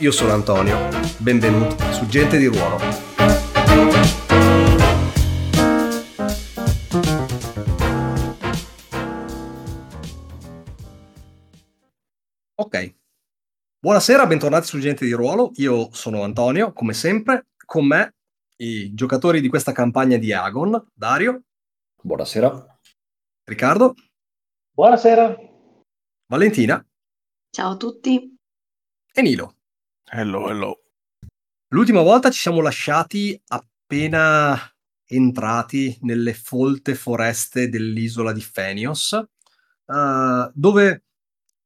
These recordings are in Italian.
Io sono Antonio, benvenuti su Gente di Ruolo. Ok, buonasera, bentornati su Gente di Ruolo. Io sono Antonio, come sempre, con me i giocatori di questa campagna di Agon, Dario. Buonasera. Riccardo. Buonasera. Valentina. Ciao a tutti. E Nilo. Hello, hello. L'ultima volta ci siamo lasciati appena entrati nelle folte foreste dell'isola di Fenios, uh, dove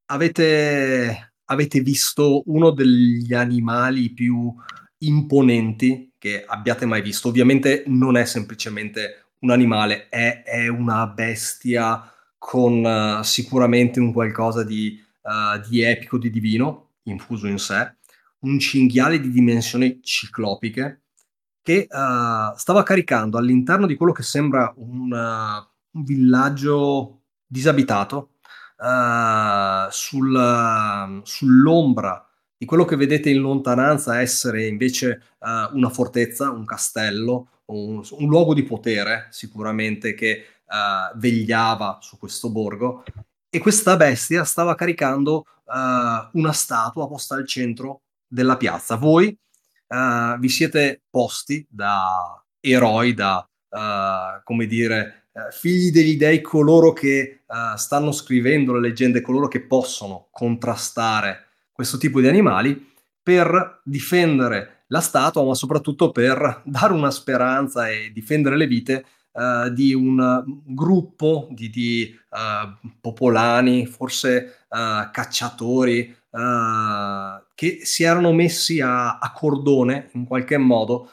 avete, avete visto uno degli animali più imponenti che abbiate mai visto. Ovviamente non è semplicemente un animale, è, è una bestia con uh, sicuramente un qualcosa di, uh, di epico, di divino infuso in sé un cinghiale di dimensioni ciclopiche che uh, stava caricando all'interno di quello che sembra un, uh, un villaggio disabitato uh, sul, sull'ombra di quello che vedete in lontananza essere invece una fortezza, un castello, un, un, luogo di potere sicuramente che vegliava su questo borgo. E questa bestia stava caricando una statua posta al centro della piazza. Voi uh, vi siete posti da eroi, da, uh, come dire, uh, figli degli dei, coloro che stanno scrivendo le leggende, coloro che possono contrastare questo tipo di animali per difendere la statua, ma soprattutto per dare una speranza e difendere le vite uh, di un gruppo di, di uh, popolani, forse uh, cacciatori, che si erano messi a, a, cordone in qualche modo,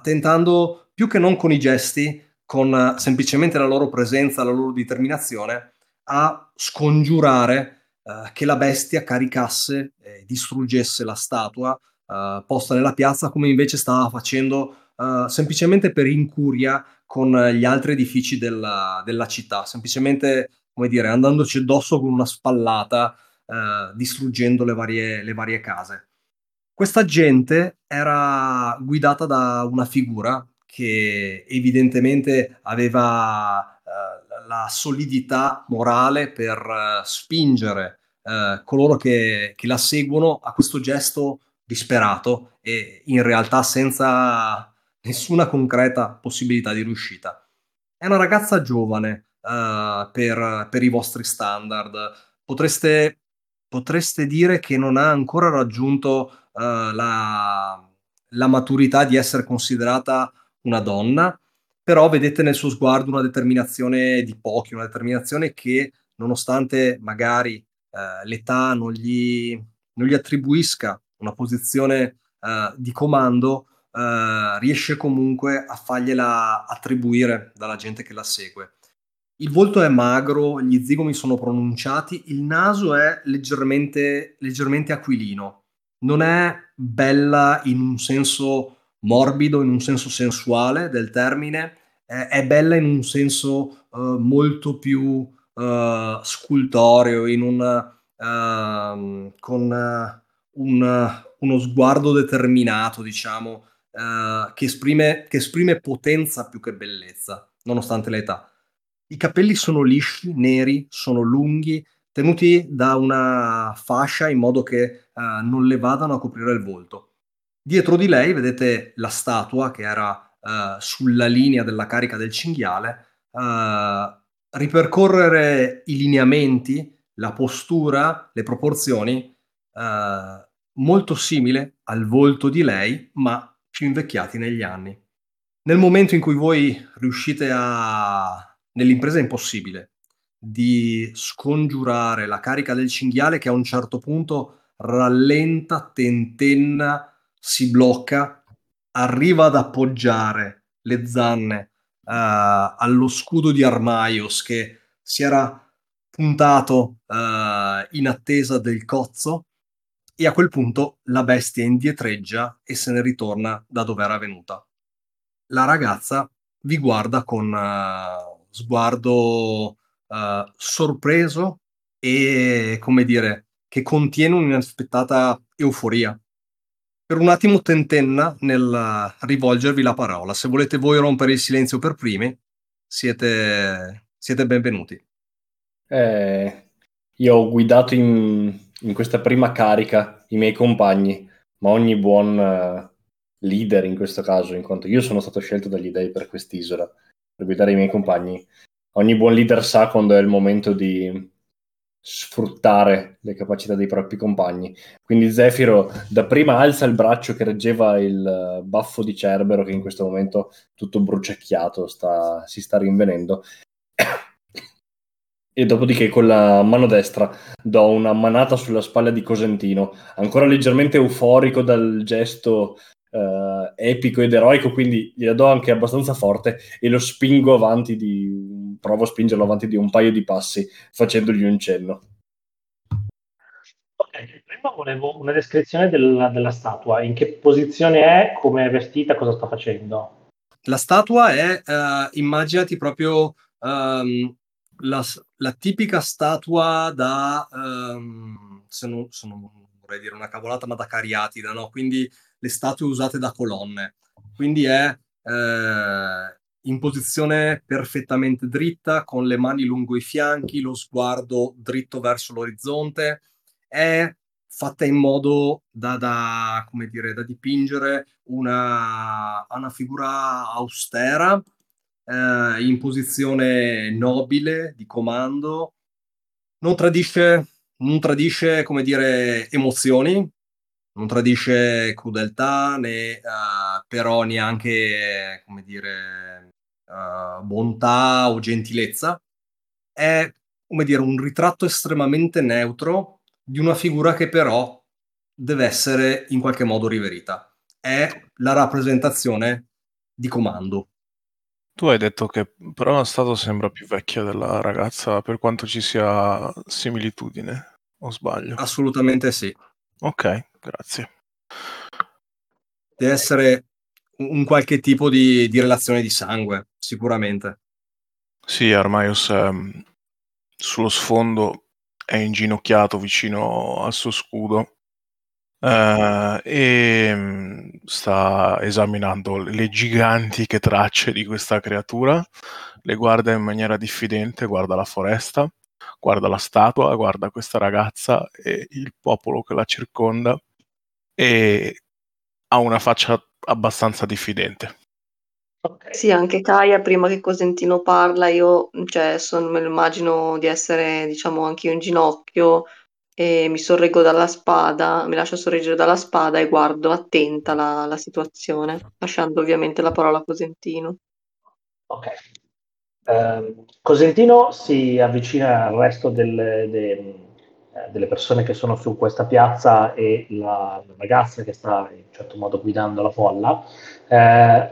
tentando più che non con i gesti, con semplicemente la loro presenza, la loro determinazione, a scongiurare che la bestia caricasse e distruggesse la statua posta nella piazza, come invece stava facendo semplicemente per incuria con gli altri edifici della, della città, semplicemente, come dire, andandoci addosso con una spallata, eh, distruggendo le varie, le varie case. Questa gente era guidata da una figura che evidentemente aveva eh, la solidità morale per eh, spingere eh, coloro che, che, la seguono a questo gesto disperato e in realtà senza nessuna concreta possibilità di riuscita. È una ragazza giovane uh, per, per, i vostri standard. Potreste, potreste, dire che non ha ancora raggiunto uh, la, la maturità di essere considerata una donna, però vedete nel suo sguardo una determinazione di pochi, una determinazione che nonostante magari uh, l'età non gli, non gli, attribuisca una posizione uh, di comando, riesce comunque a fargliela attribuire dalla gente che la segue. Il volto è magro, gli zigomi sono pronunciati, il naso è leggermente, leggermente aquilino. Non è bella in un senso morbido, in un senso sensuale del termine, è, è bella in un senso uh, molto più uh, scultoreo, in un, uh, con un, uno sguardo determinato, diciamo, che, esprime, che esprime potenza più che bellezza, nonostante l'età. I capelli sono lisci, neri, sono lunghi, tenuti da una fascia in modo che uh, non le vadano a coprire il volto. Dietro di lei vedete la statua che era uh, sulla linea della carica del cinghiale. Uh, ripercorrere i lineamenti, la postura, le proporzioni, molto simile al volto di lei, ma più invecchiati negli anni. Nel momento in cui voi riuscite a, nell'impresa impossibile, di scongiurare la carica del cinghiale che a un certo punto rallenta, tentenna si blocca, arriva ad appoggiare le zanne uh, allo scudo di Armaios che si era puntato uh, in attesa del cozzo e a quel punto la bestia indietreggia e se ne ritorna da dove era venuta. La ragazza vi guarda con uh, sguardo uh, sorpreso e, come dire, che contiene un'inaspettata euforia. Per un attimo tentenna nel rivolgervi la parola. Se volete voi rompere il silenzio per primi, siete, siete benvenuti. Eh, io ho guidato in, in, questa prima carica i miei compagni, ma ogni buon uh, leader in questo caso, in quanto io sono stato scelto dagli dei per quest'isola, per guidare i miei compagni, ogni buon leader sa quando è il momento di sfruttare le capacità dei propri compagni. Quindi Zefiro dapprima alza il braccio che reggeva il eh, baffo di Cerbero che in questo momento tutto bruciacchiato sta, si sta rinvenendo e dopodiché con la mano destra do una manata sulla spalla di Cosentino, ancora leggermente euforico dal gesto uh, epico ed eroico, quindi gliela do anche abbastanza forte e lo spingo avanti di... provo a spingerlo avanti di un paio di passi facendogli un cenno. Ok, prima volevo una descrizione della, della statua, in che posizione è, come è vestita, cosa sta facendo? La statua è, uh, immaginati proprio um, la, la, tipica statua da, um, se, non, se, non, vorrei dire una cavolata, ma da cariatida, no? Quindi le statue usate da colonne. Quindi è eh, in posizione perfettamente dritta, con le mani lungo i fianchi, lo sguardo dritto verso l'orizzonte. È fatta in modo da, da, dire, da dipingere una, una figura austera, eh, in posizione nobile di comando, non tradisce, non tradisce dire, emozioni, non tradisce crudeltà né uh, però neanche come dire uh, bontà o gentilezza. È come dire un ritratto estremamente neutro di una figura che però deve essere in qualche modo riverita. È la rappresentazione di comando. Tu hai detto che però lo stato sembra più vecchia della ragazza per quanto ci sia similitudine, o sbaglio? Assolutamente sì. Ok, grazie. Deve essere un qualche tipo di, di relazione di sangue, sicuramente. Sì, Armaios ehm, sullo sfondo è inginocchiato vicino al suo scudo Uh, e mm, sta esaminando le gigantiche tracce di questa creatura, le guarda in maniera diffidente, guarda la foresta, guarda la statua, guarda questa ragazza e il popolo che la circonda e ha una faccia abbastanza diffidente. Okay. Sì, anche Kaya prima che Cosentino parla, io cioè, son, me lo immagino di essere, diciamo, anche io in ginocchio, e mi sorreggo dalla spada, mi lascio sorreggere dalla spada e guardo attenta la, la situazione, lasciando ovviamente la parola a Cosentino. Ok. Uh, Cosentino si avvicina al resto delle, de, eh, delle, persone che sono su questa piazza e la ragazza che sta in certo modo guidando la folla, uh,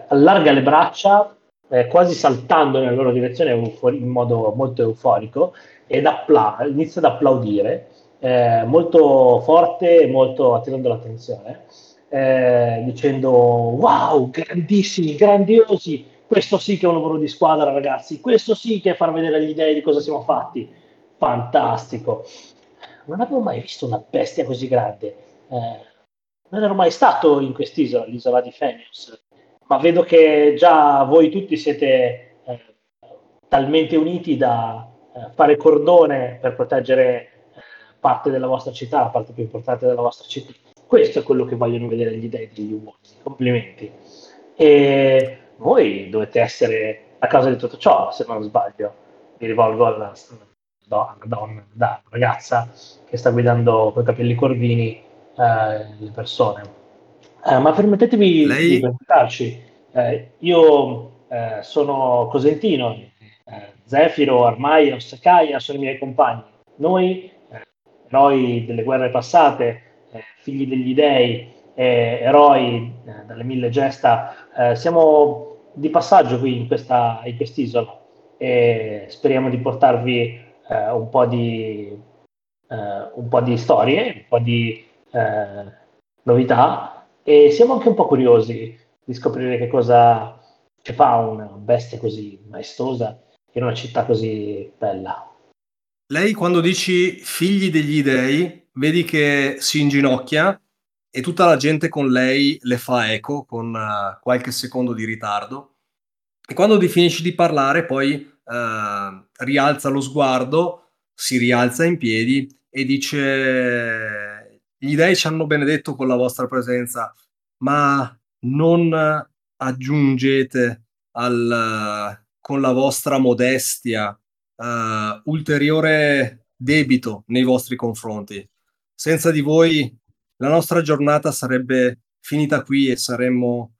allarga le braccia, eh, quasi saltando nella loro direzione in modo molto euforico, ed appla- inizia ad applaudire eh, molto forte e molto attirando l'attenzione, eh, dicendo wow, grandissimi, grandiosi, questo sì che è un lavoro di squadra ragazzi, questo sì che è far vedere agli dei di cosa siamo fatti, fantastico. Non avevo mai visto una bestia così grande, eh, non ero mai stato in quest'isola, l'isola di Fenius, ma vedo che già voi tutti siete eh, talmente uniti da eh, fare cordone per proteggere parte della vostra città, la parte più importante della vostra città. Questo è quello che vogliono vedere gli dei degli uomini. Complimenti. E voi dovete essere a causa di tutto ciò, se non sbaglio. Mi rivolgo alla, alla donna, alla ragazza che sta guidando con i capelli corvini eh, le persone. Eh, ma permettetemi Lei... di presentarci. Eh, io sono Cosentino, Zefiro, Armaios, Kaia sono i miei compagni. Noi eroi delle guerre passate, figli degli dei, eroi eh, dalle mille gesta, eh, siamo di passaggio qui in, questa, in quest'isola e speriamo di portarvi eh, un po' di, eh, un po' di storie, un po' di novità e siamo anche un po' curiosi di scoprire che cosa ci fa una bestia così maestosa in una città così bella. Lei quando dici figli degli dei, vedi che si inginocchia e tutta la gente con lei le fa eco con uh, qualche secondo di ritardo. E quando finisci di parlare, poi uh, rialza lo sguardo, si rialza in piedi e dice: Gli dei ci hanno benedetto con la vostra presenza, ma non aggiungete al, uh, con la vostra modestia ulteriore debito nei vostri confronti. Senza di voi la nostra giornata sarebbe finita qui e saremmo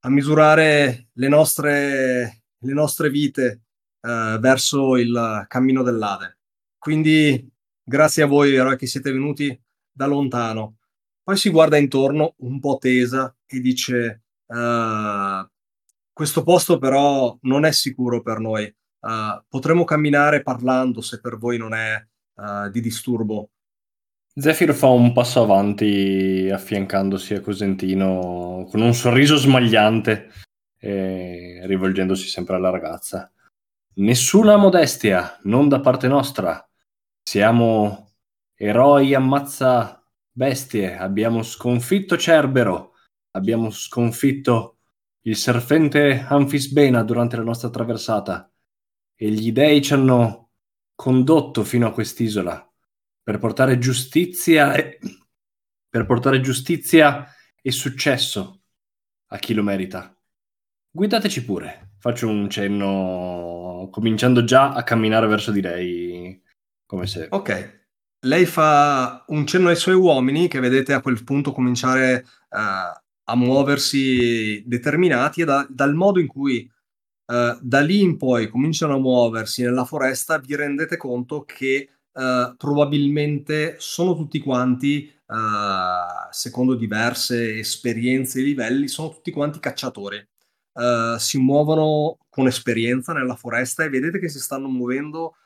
a misurare le nostre, le nostre vite eh, verso il cammino dell'Ade. Quindi grazie a voi, eroi, che siete venuti da lontano. Poi si guarda intorno un po' tesa e dice: uh, Questo posto però non è sicuro per noi. Uh, potremmo camminare parlando se per voi non è uh, di disturbo. Zephyr fa un passo avanti affiancandosi a Cosentino con un sorriso smagliante e rivolgendosi sempre alla ragazza. Nessuna modestia, non da parte nostra. Siamo eroi ammazza bestie, abbiamo sconfitto Cerbero, abbiamo sconfitto il serpente Anfisbena durante la nostra traversata e gli dei ci hanno condotto fino a quest'isola per portare giustizia e, per portare giustizia e successo a chi lo merita. Guidateci pure. Faccio un cenno cominciando già a camminare verso di lei come se Ok. Lei fa un cenno ai suoi uomini che vedete a quel punto cominciare uh, a muoversi determinati e da, dal modo in cui uh, da lì in poi cominciano a muoversi nella foresta vi rendete conto che Uh, probabilmente sono tutti quanti, uh, secondo diverse esperienze e livelli, sono tutti quanti cacciatori. Uh, si muovono con esperienza nella foresta e vedete che si stanno muovendo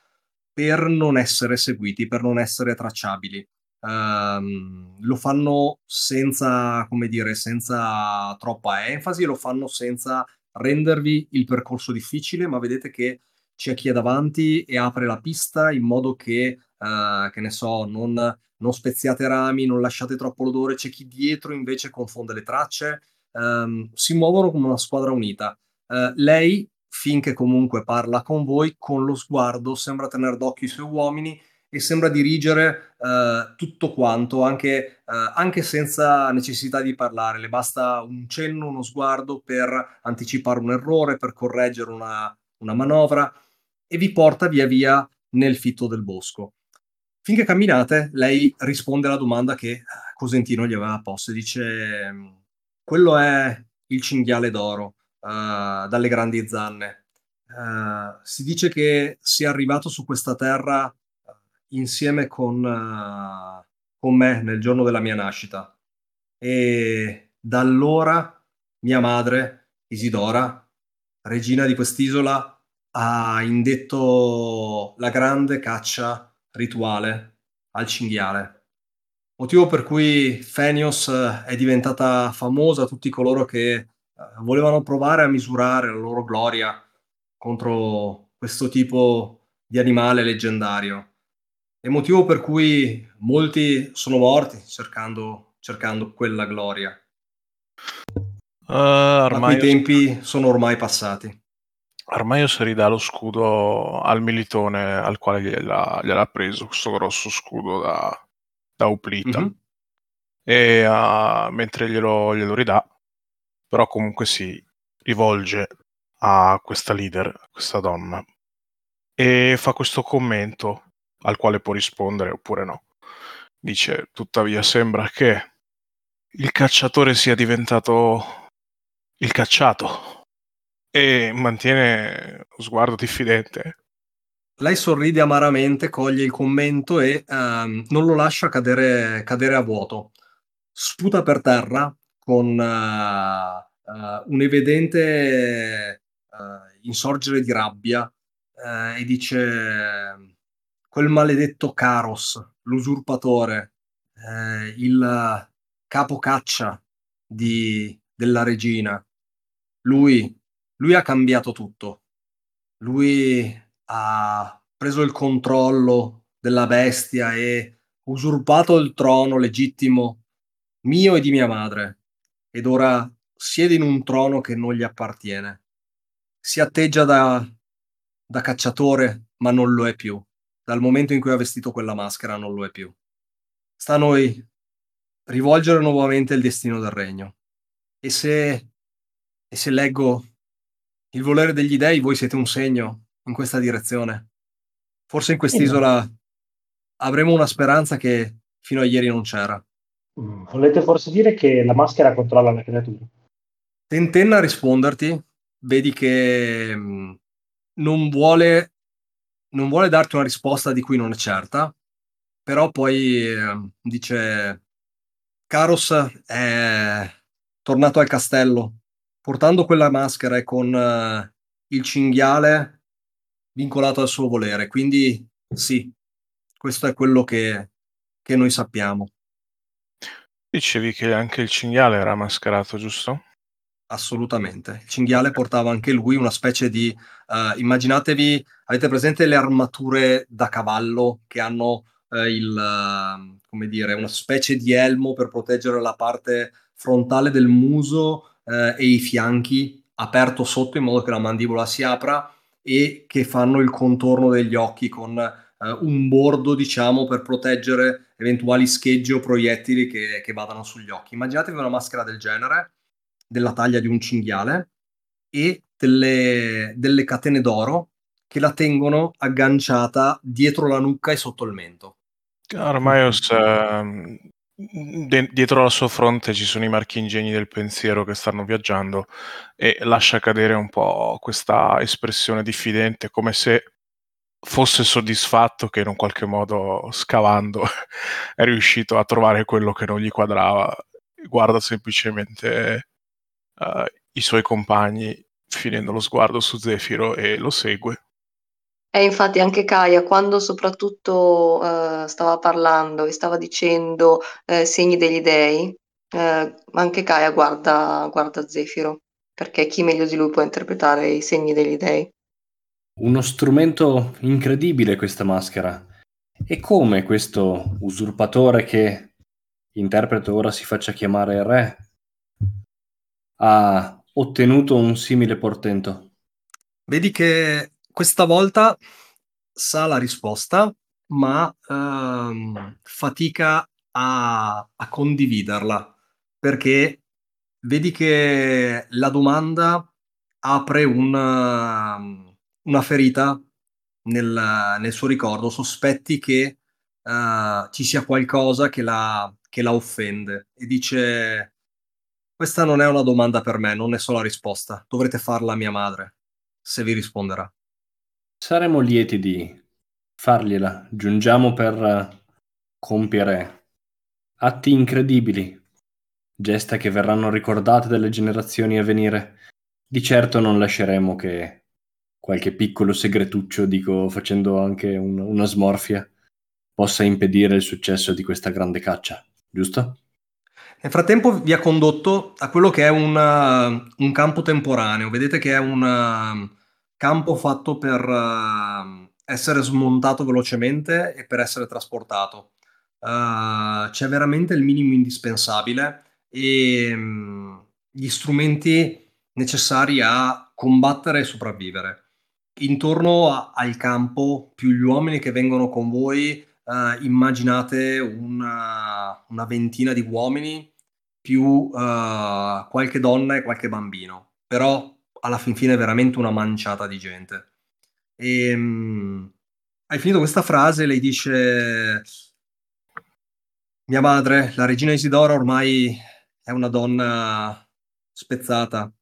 per non essere seguiti, per non essere tracciabili. Um, lo fanno senza, come dire, senza troppa enfasi, lo fanno senza rendervi il percorso difficile, ma vedete che c'è chi è davanti e apre la pista in modo che, uh, che ne so, non, non, speziate rami, non lasciate troppo l'odore, c'è chi dietro invece confonde le tracce, um, si muovono come una squadra unita. Uh, lei, finché comunque parla con voi, con lo sguardo sembra tenere d'occhio i suoi uomini e sembra dirigere uh, tutto quanto, anche, uh, anche, senza necessità di parlare. Le basta un cenno, uno sguardo per anticipare un errore, per correggere una, una manovra e vi porta via via nel fitto del bosco. Finché camminate, lei risponde alla domanda che Cosentino gli aveva posto e dice quello è il cinghiale d'oro uh, dalle grandi zanne. Uh, si dice che sia arrivato su questa terra insieme con, uh, con me nel giorno della mia nascita e da allora mia madre, Isidora, regina di quest'isola, ha indetto la grande caccia rituale al cinghiale. Motivo per cui Fenios eh, è diventata famosa a tutti coloro che eh, volevano provare a misurare la loro gloria contro questo tipo di animale leggendario. E motivo per cui molti sono morti cercando, cercando quella gloria. Uh, ormai... Ma quei tempi sono ormai passati. Armaios ridà lo scudo al militone al quale gliel'ha, gliel'ha preso, questo grosso scudo da, da Uplita. Mm-hmm. E uh, mentre glielo, glielo ridà, però comunque si rivolge a questa leader, a questa donna, e fa questo commento al quale può rispondere oppure no. Dice, tuttavia sembra che il cacciatore sia diventato il cacciato e mantiene lo sguardo diffidente. Lei sorride amaramente, coglie il commento e um, non lo lascia cadere, cadere a vuoto. sputa per terra con uh, uh, un evidente uh, insorgere di rabbia e dice quel maledetto Caros, l'usurpatore, il capocaccia di, della regina, lui, lui ha cambiato tutto. Lui ha preso il controllo della bestia e usurpato il trono legittimo mio e di mia madre, ed ora siede in un trono che non gli appartiene. Si atteggia da, da cacciatore, ma non lo è più. Dal momento in cui ha vestito quella maschera non lo è più. Sta a noi rivolgere nuovamente il destino del regno. E se, e se leggo il volere degli dei, voi siete un segno in questa direzione. Forse in quest'isola avremo una speranza che fino a ieri non c'era. Mm, volete forse dire che la maschera controlla la creatura? Tentenna a risponderti, vedi che mm, non vuole, non vuole darti una risposta di cui non è certa, però poi eh, dice Caros è tornato al castello portando quella maschera e con uh, il cinghiale vincolato al suo volere. Quindi sì, questo è quello che, che noi sappiamo. Dicevi che anche il cinghiale era mascherato, giusto? Assolutamente. Il cinghiale portava anche lui una specie di... Uh, immaginatevi, avete presente le armature da cavallo che hanno uh, il, uh, come dire, una specie di elmo per proteggere la parte frontale del muso e i fianchi aperto sotto in modo che la mandibola si apra e che fanno il contorno degli occhi con uh, un bordo, diciamo, per proteggere eventuali scheggi o proiettili che, che vadano sugli occhi. Immaginatevi una maschera del genere, della taglia di un cinghiale, e delle, delle catene d'oro che la tengono agganciata dietro la nuca e sotto il mento. Armaios uh, de- dietro la sua fronte ci sono i marchingegni del pensiero che stanno viaggiando e lascia cadere un po' questa espressione diffidente, come se fosse soddisfatto che in un qualche modo scavando è riuscito a trovare quello che non gli quadrava. Guarda semplicemente uh, i suoi compagni finendo lo sguardo su Zefiro e lo segue. E infatti anche Kaya, quando soprattutto eh, stava parlando e stava dicendo eh, segni degli dei, eh, anche Kaya guarda, guarda Zefiro, perché chi meglio di lui può interpretare i segni degli dei. Uno strumento incredibile questa maschera. E come questo usurpatore che interpreto ora si faccia chiamare re ha ottenuto un simile portento? Vedi che questa volta sa la risposta, ma ehm, fatica a, a condividerla perché vedi che la domanda apre una, una ferita nel, nel, suo ricordo, sospetti che uh, ci sia qualcosa che la, che la offende e dice questa non è una domanda per me, non ne so la risposta, dovrete farla a mia madre, se vi risponderà. Saremo lieti di fargliela. Giungiamo per compiere atti incredibili, gesta che verranno ricordate dalle generazioni a venire. Di certo non lasceremo che qualche piccolo segretuccio, dico facendo anche un, una smorfia, possa impedire il successo di questa grande caccia, giusto? Nel frattempo vi ha condotto a quello che è una, un campo temporaneo. Vedete che è una, campo fatto per uh, essere smontato velocemente e per essere trasportato. Uh, c'è veramente il minimo indispensabile e um, gli strumenti necessari a combattere e sopravvivere. Intorno a, al campo, più gli uomini che vengono con voi, uh, immaginate una, una, ventina di uomini più qualche donna e qualche bambino. Però alla fin fine veramente una manciata di gente. E, um, hai finito questa frase, lei dice: Mia madre, la regina Isidora, ormai è una donna spezzata.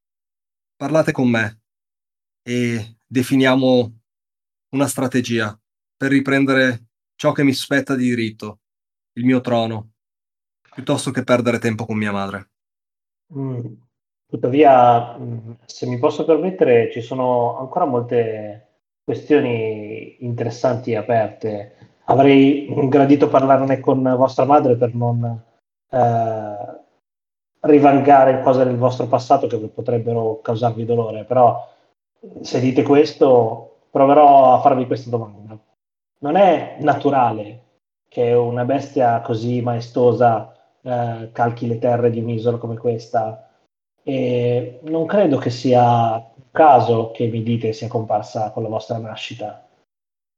Parlate con me e definiamo una strategia per riprendere ciò che mi spetta di diritto, il mio trono. piuttosto che perdere tempo con mia madre. Mm. Tuttavia, mm, se mi posso permettere, ci sono ancora molte questioni interessanti e aperte. Avrei gradito parlarne con vostra madre per non eh, rivangare cose del vostro passato che potrebbero causarvi dolore, però se dite questo, proverò a farvi questa domanda. Non è naturale che una bestia così maestosa eh, calchi le terre di un'isola come questa e non credo che sia un caso che mi dite sia comparsa con la vostra nascita.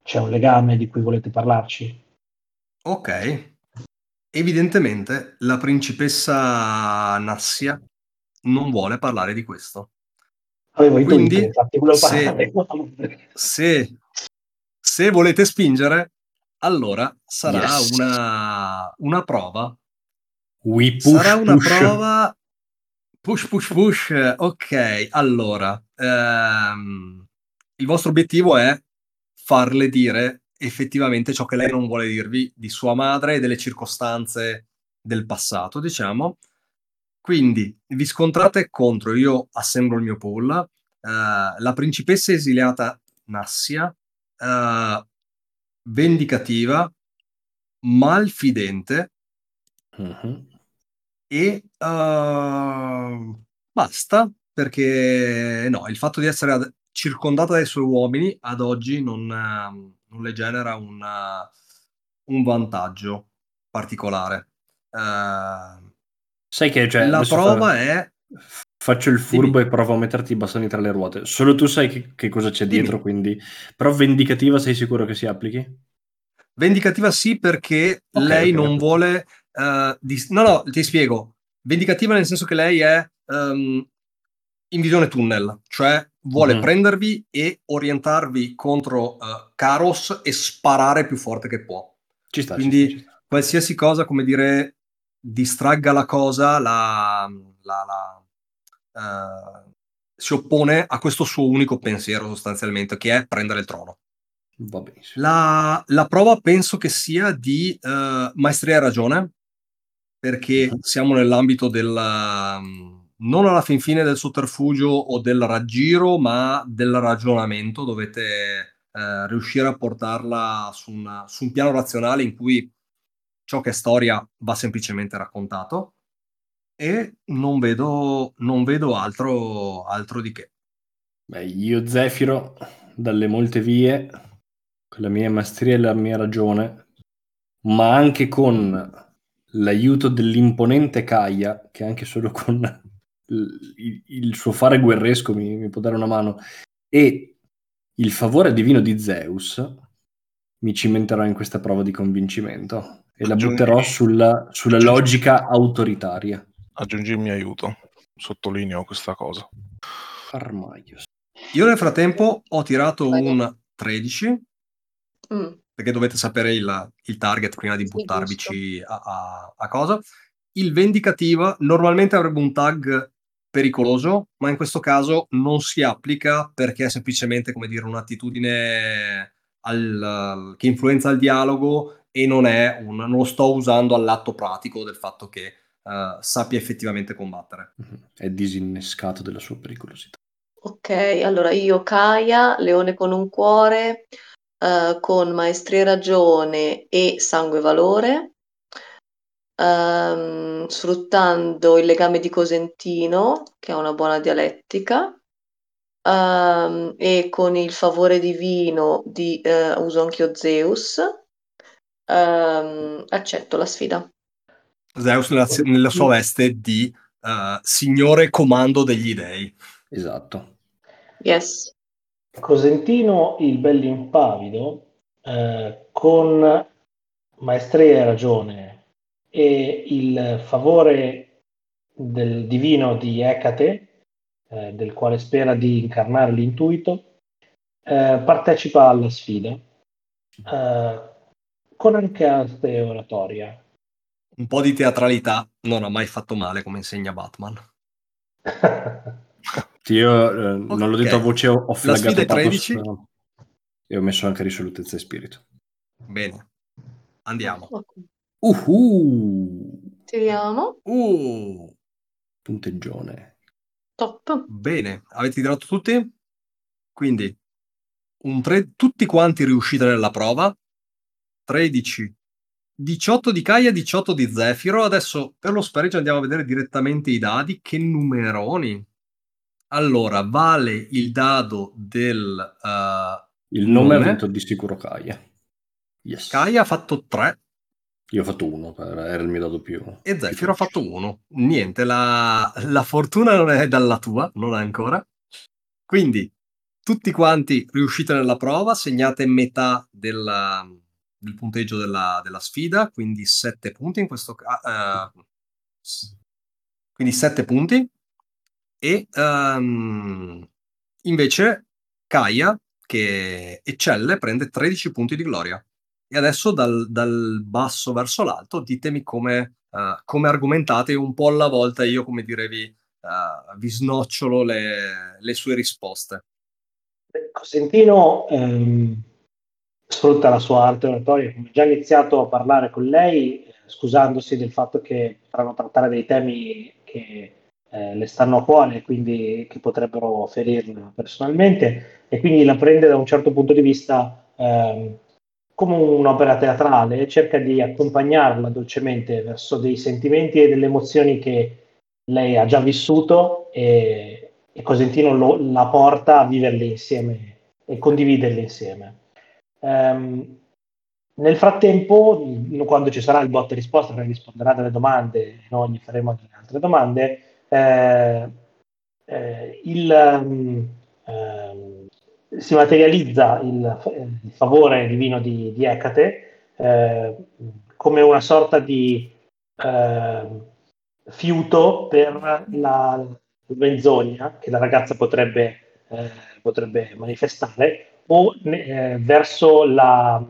C'è un legame di cui volete parlarci? Ok. Evidentemente la principessa Nassia non vuole parlare di questo. Avevo Quindi, intuito, infatti volevo se-. Se, se volete spingere, allora sarà Yes. una, una prova. We push, sarà una push. prova push push push. Ok, allora ehm, il vostro obiettivo è farle dire effettivamente ciò che lei non vuole dirvi di sua madre e delle circostanze del passato, diciamo. Quindi vi scontrate contro, io assemblo il mio pool, eh, la principessa esiliata Nassia, eh, vendicativa, malfidente Mhm. E eh, basta, perché no, il fatto di essere ad- circondata dai suoi uomini ad oggi non, ehm, non le genera un, eh, un vantaggio particolare. Eh, Sai che cioè, la prova fa- è... faccio il furbo e provo a metterti i bastoni tra le ruote. Solo tu sai che, che cosa c'è Dimmi. dietro, quindi. Però vendicativa sei sicuro che si applichi? Vendicativa sì perché Ok, lei non vuole... eh, dis- no, no, ti spiego. Vendicativa nel senso che lei è ehm, in visione tunnel, cioè vuole Mhm. prendervi e orientarvi contro eh, Karos e sparare più forte che può. Ci sta. Quindi- ci sta, ci sta. Qualsiasi cosa, come dire, distragga la cosa, la, la- la, eh, si oppone a questo suo unico pensiero sostanzialmente, che è prendere il trono. Va. La, la prova penso che sia di eh, maestria e ragione, perché siamo nell'ambito del mm, non alla fin fine del sotterfugio o del raggiro, ma del ragionamento. Dovete eh, riuscire a portarla su, una- su un piano razionale in cui ciò che è storia va semplicemente raccontato. E non vedo, non vedo altro, altro di che. Beh, io Zefiro, dalle molte vie, con la mia maestria e la mia ragione, ma anche con l'aiuto dell'imponente Kaia, che anche solo con il, il- suo fare guerresco mi, mi può dare una mano, e il favore divino di Zeus, mi cimenterò in questa prova di convincimento e la Aggiungi- butterò sulla, sulla logica autoritaria. Aggiungi il mio aiuto. Sottolineo questa cosa. Armaios. Io nel frattempo ho tirato un 13 Mm. Perché dovete sapere il, il target prima di Sì, buttarvici a, a- a cosa. Il vendicativa normalmente avrebbe un tag pericoloso, ma in questo caso non si applica perché è semplicemente come dire un'attitudine al- che influenza il dialogo e non è un, non lo sto usando all'atto pratico del fatto che eh, sappia effettivamente combattere. Mhm. È disinnescato della sua pericolosità. Ok, allora io Kaia, leone con un cuore, eh, con maestria e ragione e sangue e valore, ehm, sfruttando il legame di Cosentino, che ha una buona dialettica, ehm, e con il favore divino di eh, uso anch'io Zeus, ehm, accetto la sfida. Zeus nella, nella sua veste di eh, signore comando degli dei. Esatto. Yes. Cosentino il bell'impavido, eh, con maestria e ragione e il favore del divino di Ecate, eh, del quale spera di incarnare l'intuito, eh, partecipa alla sfida eh, con anche arte oratoria. Un po' di teatralità non ha mai fatto male, come insegna Batman. Sì, Io eh, non l'ho detto a voce, ho ho La flaggato sfida è pathos, 13? però- e ho messo anche risolutezza e spirito. Bene, andiamo. Ok. Uhu! Tiriamo. Uh, Punteggione. Top. bene, avete tirato tutti? Quindi un tre, tutti quanti riuscite nella prova. 13, 18 di Kaia, 18 di Zefiro. Adesso per lo spareggio andiamo a vedere direttamente i dadi. Che numeroni! Allora, vale il dado del uh, Il nome ha Nome? vinto di sicuro Kaia. Yes. Kaia ha fatto 3 Io ho fatto uno, era il mio dato più. e Zefiro ha fatto 1. Niente, la, la fortuna non è dalla tua, non ancora. Quindi, tutti quanti riuscite nella prova, segnate metà della- del punteggio della, della sfida, quindi 7 punti in questo caso. quindi 7 punti. E ehm, invece Kaia, che eccelle, prende 13 punti di gloria. E adesso dal, dal basso verso l'alto ditemi come, eh, come argomentate un po' alla volta io, come direvi, eh, vi snocciolo le, le sue risposte. Cosentino ehm, sfrutta la sua arte oratoria, come già iniziato a parlare con lei, eh, scusandosi del fatto che potranno trattare dei temi che eh, le stanno a cuore e quindi che potrebbero ferirla personalmente, e quindi la prende da un certo punto di vista ehm, come un'opera teatrale e cerca di accompagnarla dolcemente verso dei sentimenti e delle emozioni che lei ha già vissuto e, e Cosentino lo- la porta a viverle insieme e condividerle insieme. Ehm, nel frattempo, quando ci sarà il botta risposta, perché risponderà delle domande noi gli faremo delle altre domande, eh, eh, il, ehm, si materializza il, il favore divino di, di Ecate eh, come una sorta di eh, fiuto per la menzogna che la ragazza potrebbe, eh, potrebbe manifestare o eh, verso la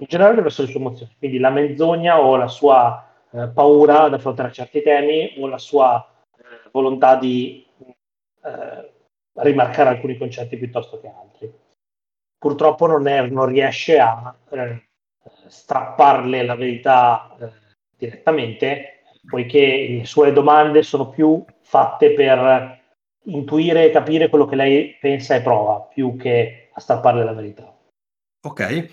in generale verso le sue emozioni. Quindi la menzogna o la sua eh, paura ad affrontare certi temi o la sua eh, volontà di eh, rimarcare alcuni concetti piuttosto che altri purtroppo non, è, non riesce a eh, strapparle la verità eh, direttamente poiché le sue domande sono più fatte per intuire e capire quello che lei pensa e prova, più che a strapparle la verità. Ok,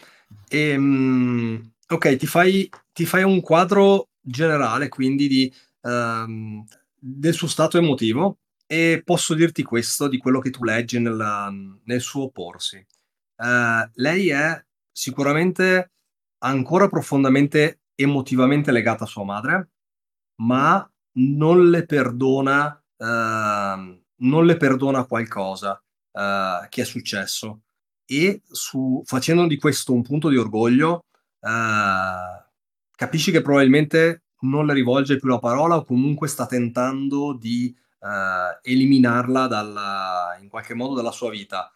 Ehm, ok, ti fai, ti fai un quadro generale quindi di, ehm, del suo stato emotivo e posso dirti questo di quello che tu leggi nella- nel suo porsi. Eh, lei è sicuramente ancora profondamente emotivamente legata a sua madre, ma non le perdona, ehm, non le perdona qualcosa eh, che è successo e su, facendo di questo un punto di orgoglio, eh, capisci che probabilmente non le rivolge più la parola o comunque sta tentando di eh, eliminarla dalla, in qualche modo dalla sua vita.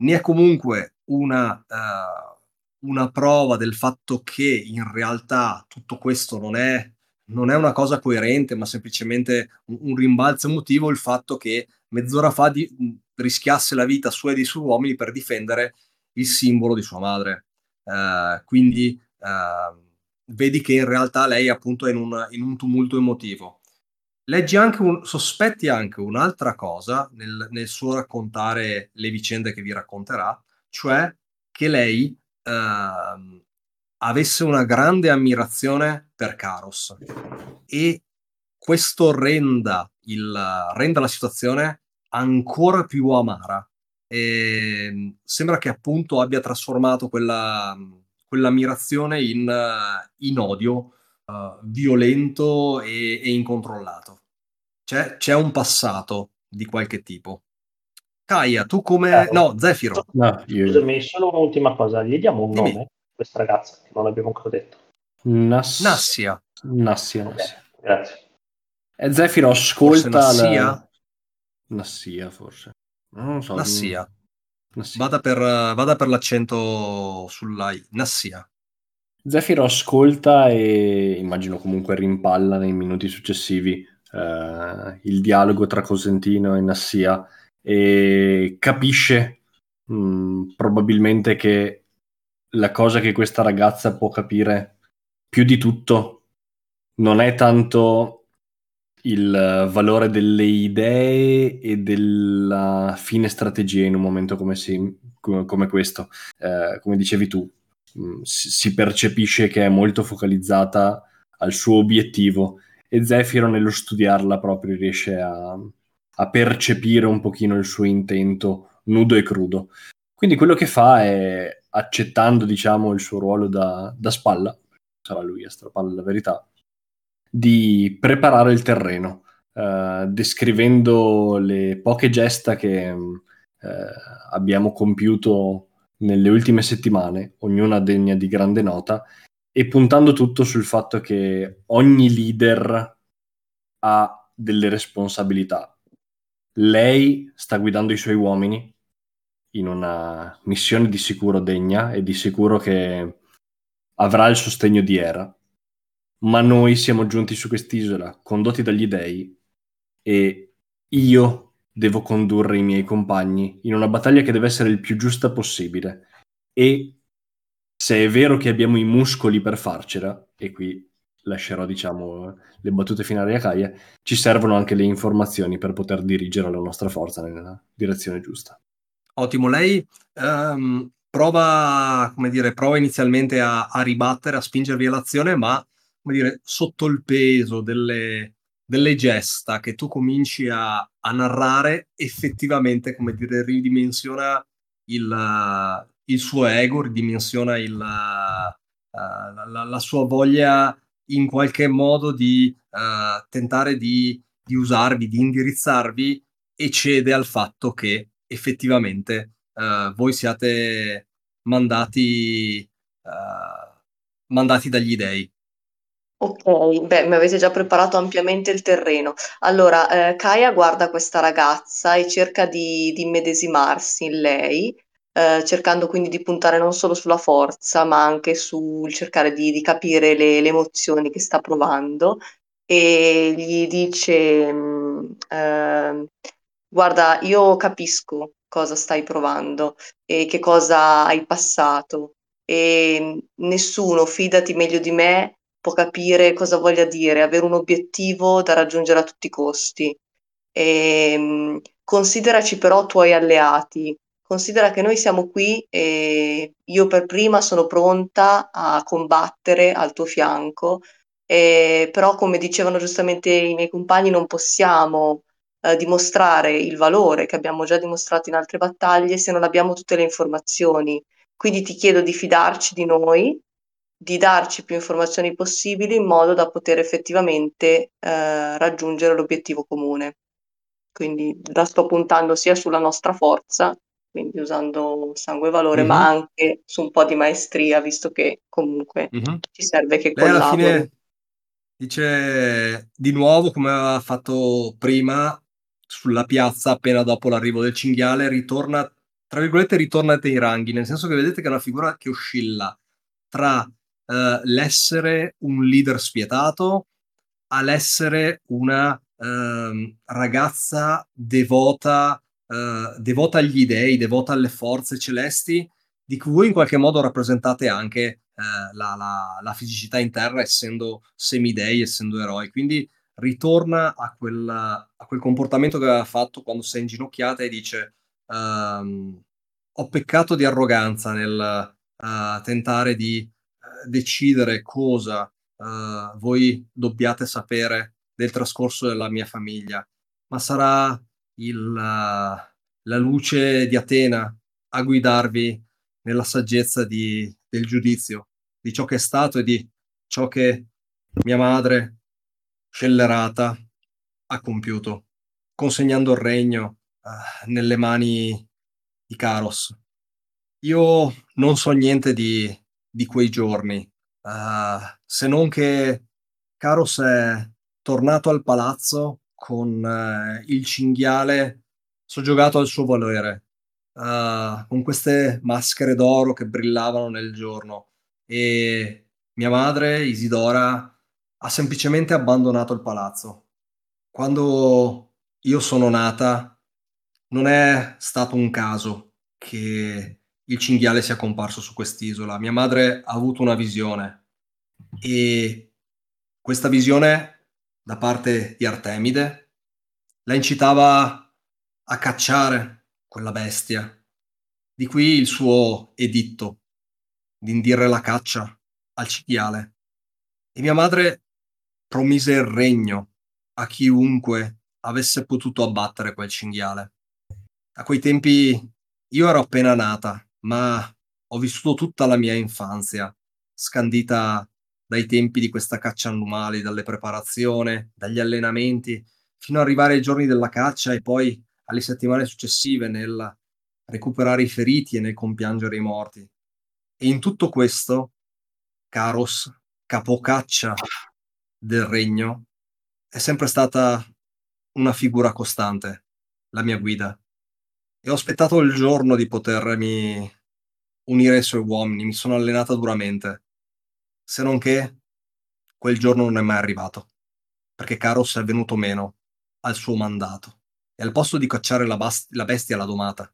Ne è comunque una, eh, una prova del fatto che in realtà tutto questo non è, non è una cosa coerente, ma semplicemente un, un rimbalzo emotivo, il fatto che mezz'ora fa di, rischiasse la vita sua e dei suoi uomini per difendere il simbolo di sua madre. Eh, quindi eh, vedi che in realtà lei appunto è in un, in un tumulto emotivo. Leggi anche un, sospetti anche un'altra cosa nel, nel, suo raccontare le vicende che vi racconterà, cioè che lei eh, avesse una grande ammirazione per Caros e questo renda, il, renda la situazione ancora più amara. E sembra che appunto abbia trasformato quella, quell'ammirazione in, in odio uh, violento e, e incontrollato. C'è, c'è, un passato di qualche tipo. Kaia, tu come... Eh, no, Zefiro. No, io... Scusami, solo un'ultima cosa. Gli diamo un Dimmi. nome a questa ragazza che non abbiamo ancora detto. Nass... Nassia. Nassia, okay, Nassia. Grazie. E Zefiro ascolta Nassia? la... Nassia, forse. Non so. Nassia. Nassia. Vada, per, vada per l'accento sulla I. Nassia. Zefiro ascolta e immagino comunque rimpalla nei minuti successivi eh, il dialogo tra Cosentino e Nassia e capisce mh, probabilmente che la cosa che questa ragazza può capire più di tutto non è tanto il valore delle idee e della fine strategia in un momento come, si, come questo. Eh, come dicevi tu, mm, si percepisce che è molto focalizzata al suo obiettivo e Zefiro nello studiarla proprio riesce a, a percepire un pochino il suo intento nudo e crudo. Quindi quello che fa è, accettando diciamo il suo ruolo da, da spalla, sarà lui a strappare la verità, di preparare il terreno, eh, descrivendo le poche gesta che eh, abbiamo compiuto nelle ultime settimane, ognuna degna di grande nota, e puntando tutto sul fatto che ogni leader ha delle responsabilità. Lei sta guidando i suoi uomini in una missione di sicuro degna e di sicuro che avrà il sostegno di Era ma noi siamo giunti su quest'isola, condotti dagli dei, e io devo condurre i miei compagni in una battaglia che deve essere il più giusta possibile. E se è vero che abbiamo i muscoli per farcela, e qui lascerò diciamo le battute finali a Kaya, ci servono anche le informazioni per poter dirigere la nostra forza nella direzione giusta. Ottimo, lei um, prova, come dire, prova inizialmente a, a ribattere, a spingervi all'azione, ma come dire, sotto il peso delle, delle gesta che tu cominci a, a, narrare, effettivamente, come dire, ridimensiona il, il suo ego, ridimensiona il, uh, la, la, sua voglia in qualche modo di uh, tentare di, di, usarvi, di indirizzarvi e cede al fatto che effettivamente uh, voi siate mandati, mandati dagli dei. Ok, beh, mi avete già preparato ampiamente il terreno. Allora, eh, Kaya guarda questa ragazza e cerca di, di immedesimarsi in lei, eh, cercando quindi di puntare non solo sulla forza, ma anche sul cercare di, di capire le, le emozioni che sta provando. E gli dice, mm, eh, guarda, io capisco cosa stai provando e che cosa hai passato. E nessuno, fidati meglio di me, può capire cosa voglia dire avere un obiettivo da raggiungere a tutti i costi. E, ehm, consideraci però tuoi alleati, considera che noi siamo qui e io per prima sono pronta a combattere al tuo fianco, e, però come dicevano giustamente i miei compagni non possiamo eh, dimostrare il valore che abbiamo già dimostrato in altre battaglie se non abbiamo tutte le informazioni. Quindi ti chiedo di fidarci di noi di darci più informazioni possibili in modo da poter effettivamente eh, raggiungere l'obiettivo comune. Quindi la sto puntando sia sulla nostra forza, quindi usando sangue e valore, mm-hmm. ma anche su un po' di maestria, visto che comunque mm-hmm. ci serve che Lei alla fine dice di nuovo, come aveva fatto prima, sulla piazza appena dopo l'arrivo del cinghiale, ritorna, tra virgolette, ritorna ai ranghi, nel senso che vedete che è una figura che oscilla tra uh, l'essere un leader spietato all'essere una uh, ragazza devota, uh, devota agli dei, devota alle forze celesti, di cui in qualche modo rappresentate anche eh, la, la, la, fisicità interna, essendo semidei, essendo eroi. Quindi ritorna a quel, a quel comportamento che aveva fatto quando si è inginocchiata e dice: um, Ho peccato di arroganza nel uh, tentare di decidere cosa uh, voi dobbiate sapere del trascorso della mia famiglia, ma sarà il, la luce di Atena a guidarvi nella saggezza di, del giudizio, di ciò che è stato e di ciò che mia madre, scellerata, ha compiuto, consegnando il regno uh, nelle mani di Caros. Io non so niente di di quei giorni, uh, se non che Caros è tornato al palazzo con uh, il cinghiale soggiogato al suo valore, uh, con queste maschere d'oro che brillavano nel giorno. E mia madre, Isidora, ha semplicemente abbandonato il palazzo. Quando io sono nata, non è stato un caso che il cinghiale sia comparso su quest'isola. Mia madre ha avuto una visione e Questa visione da parte di Artemide la incitava a cacciare quella bestia. Di qui il suo editto di indire la caccia al cinghiale. E mia madre promise il regno a chiunque avesse potuto abbattere quel cinghiale. A quei tempi io ero appena nata, ma ho vissuto tutta la mia infanzia, scandita dai tempi di questa caccia annuali, dalle preparazioni, dagli allenamenti, fino ad arrivare ai giorni della caccia e poi alle settimane successive nel recuperare i feriti e nel compiangere i morti. E in tutto questo, Caros, capocaccia del regno, è sempre stata una figura costante, la mia guida. E ho aspettato il giorno di potermi unire ai suoi uomini, mi sono allenata duramente, se non che quel giorno non è mai arrivato, perché Caros è venuto meno al suo mandato e al posto di cacciare la, bast- la bestia l'ha domata,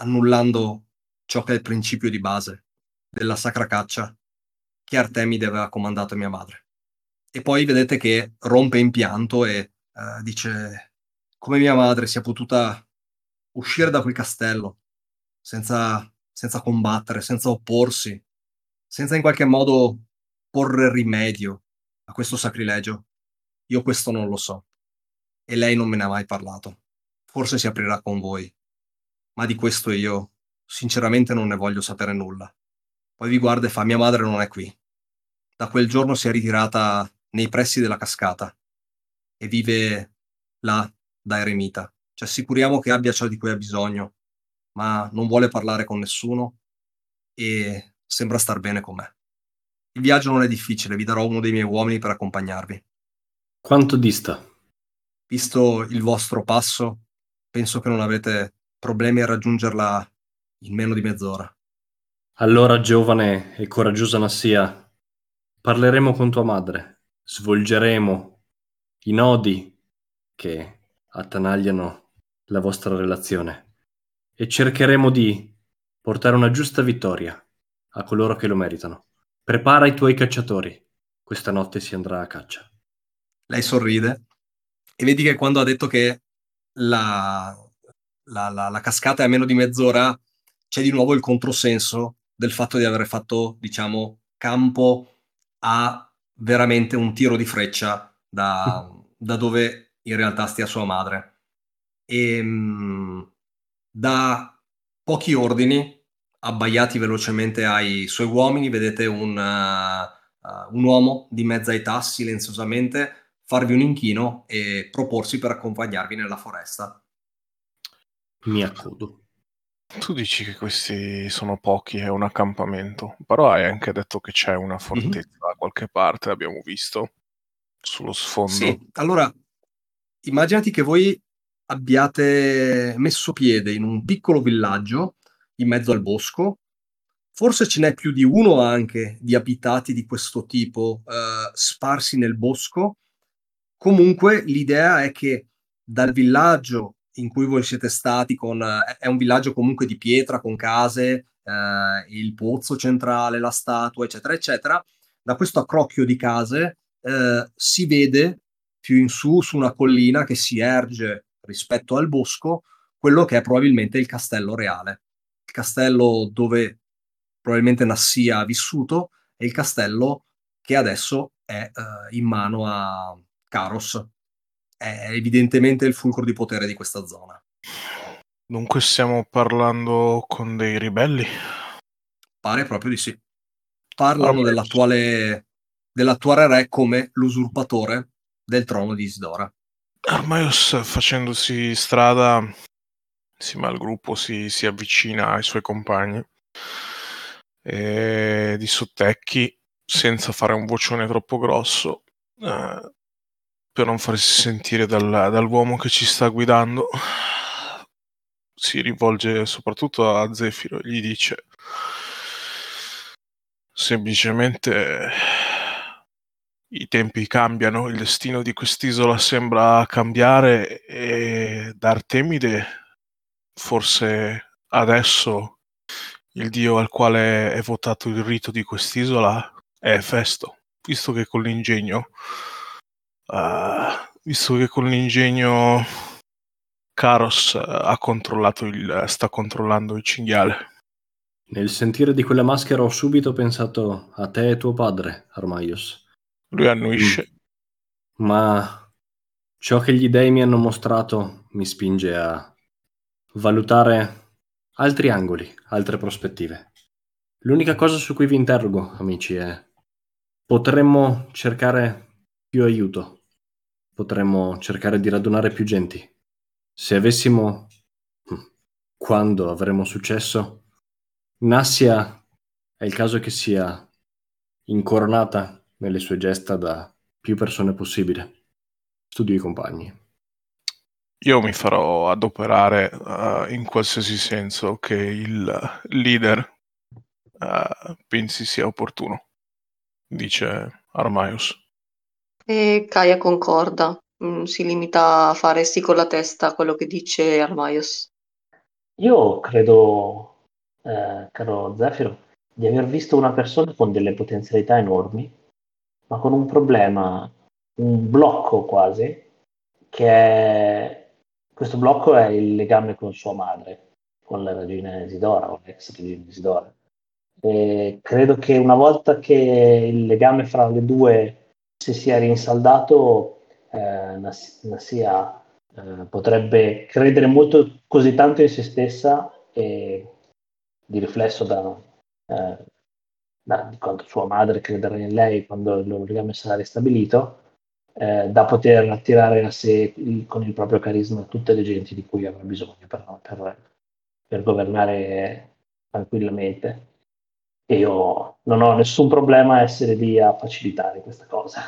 annullando ciò che è il principio di base della sacra caccia che Artemide aveva comandato a mia madre. E poi vedete che rompe in pianto e uh, dice come mia madre sia potuta uscire da quel castello senza, senza combattere, senza opporsi, senza in qualche modo porre rimedio a questo sacrilegio. Io questo non lo so. E lei non me ne ha mai parlato. Forse si aprirà con voi. Ma di questo io sinceramente non ne voglio sapere nulla. Poi vi guarda e fa, mia madre non è qui. Da quel giorno si è ritirata nei pressi della cascata e vive là da eremita. Ci assicuriamo che abbia ciò di cui ha bisogno, ma non vuole parlare con nessuno e sembra star bene con me. Il viaggio non è difficile, vi darò uno dei miei uomini per accompagnarvi. Quanto dista? Visto il vostro passo, penso che non avete problemi a raggiungerla in meno di mezz'ora. Allora, giovane e coraggiosa Nassia, parleremo con tua madre, svolgeremo i nodi che attanagliano la vostra relazione e cercheremo di portare una giusta vittoria a coloro che lo meritano. Prepara i tuoi cacciatori, questa notte si andrà a caccia. Lei sorride e vedi che quando ha detto che la, la, la, la cascata è a meno di mezz'ora, c'è di nuovo il controsenso del fatto di aver fatto, diciamo, campo a veramente un tiro di freccia da, da dove in realtà stia sua madre. E mh, da pochi ordini, abbaiati velocemente ai suoi uomini, vedete un, uh, un uomo di mezza età silenziosamente farvi un inchino e proporsi per accompagnarvi nella foresta. Mi accodo. Tu dici che questi sono pochi, è un accampamento, però hai anche detto che c'è una fortezza mm-hmm. da qualche parte, abbiamo visto, sullo sfondo. Sì, allora immaginati che voi abbiate messo piede in un piccolo villaggio in mezzo al bosco, forse ce n'è più di uno anche di abitati di questo tipo eh, sparsi nel bosco. Comunque l'idea è che dal villaggio in cui voi siete stati con, eh, è un villaggio comunque di pietra con case, eh, il pozzo centrale, la statua, eccetera, eccetera. Da questo accrocchio di case eh, si vede più in su, su una collina che si erge rispetto al bosco, quello che è probabilmente il castello reale. Il castello dove probabilmente Nassia ha vissuto e il castello che adesso è eh, in mano a Caros, è evidentemente il fulcro di potere di questa zona. Dunque stiamo parlando con dei ribelli? Pare proprio di sì. Parlano dell'attuale, dell'attuale re come l'usurpatore del trono di Isidora. Armaios facendosi strada insieme al gruppo si, si avvicina ai suoi compagni e di sottecchi senza fare un vocione troppo grosso eh, per non farsi sentire dal, dall'uomo che ci sta guidando, si rivolge soprattutto a Zefiro e gli dice semplicemente i tempi cambiano, il destino di quest'isola sembra cambiare e da Artemide forse adesso il dio al quale è votato il rito di quest'isola è Festo. visto che con l'ingegno, uh, visto che con l'ingegno Karos ha controllato il, sta controllando il cinghiale. Nel sentire di quella maschera ho subito pensato a te e tuo padre, Armaios. Lui annuisce. Mm. Ma ciò che gli dei mi hanno mostrato mi spinge a valutare altri angoli, altre prospettive. L'unica cosa su cui vi interrogo, amici, è potremmo cercare più aiuto, potremmo cercare di radunare più genti. Se avessimo, hm, quando avremo successo, Nassia è il caso che sia incoronata nelle sue gesta da più persone possibile. Studio i compagni. Io mi farò adoperare uh, in qualsiasi senso che il leader uh, pensi sia opportuno, dice Armaius. E Kaya concorda, mm, si limita a fare sì con la testa quello che dice Armaius. Io credo eh, caro Zefiro, di aver visto una persona con delle potenzialità enormi, ma con un problema, un blocco quasi, che è... questo blocco è il legame con sua madre, con la regina Isidora, con l'ex regina Isidora. E credo che una volta che il legame fra le due si sia rinsaldato, eh, Nassia eh, potrebbe credere molto così tanto in se stessa e di riflesso da, eh, da, di quanto sua madre crederà in lei quando il legame sarà ristabilito, eh, da poter attirare a sé con il proprio carisma tutte le genti di cui avrà bisogno per, per, per governare tranquillamente. E io non ho nessun problema a essere lì a facilitare questa cosa.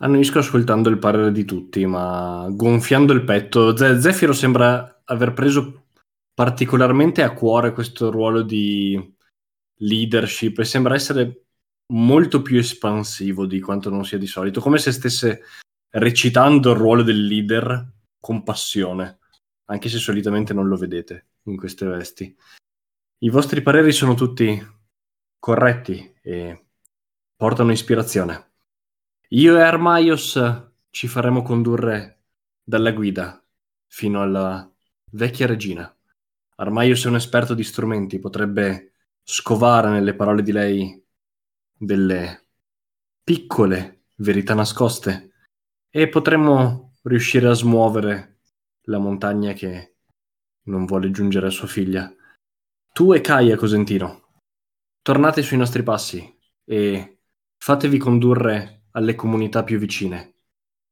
Annuisco ascoltando il parere di tutti, ma gonfiando il petto, Z- Zefiro sembra aver preso particolarmente a cuore questo ruolo di leadership e sembra essere molto più espansivo di quanto non sia di solito, come se stesse recitando il ruolo del leader con passione, anche se solitamente non lo vedete in queste vesti. I vostri pareri sono tutti corretti e portano ispirazione. Io e Armaios ci faremo condurre dalla guida fino alla vecchia regina. Armaius è un esperto di strumenti, potrebbe scovare nelle parole di lei delle piccole verità nascoste e potremmo riuscire a smuovere la montagna che non vuole giungere a sua figlia. Tu e Kaia Cosentino, tornate sui nostri passi e fatevi condurre alle comunità più vicine.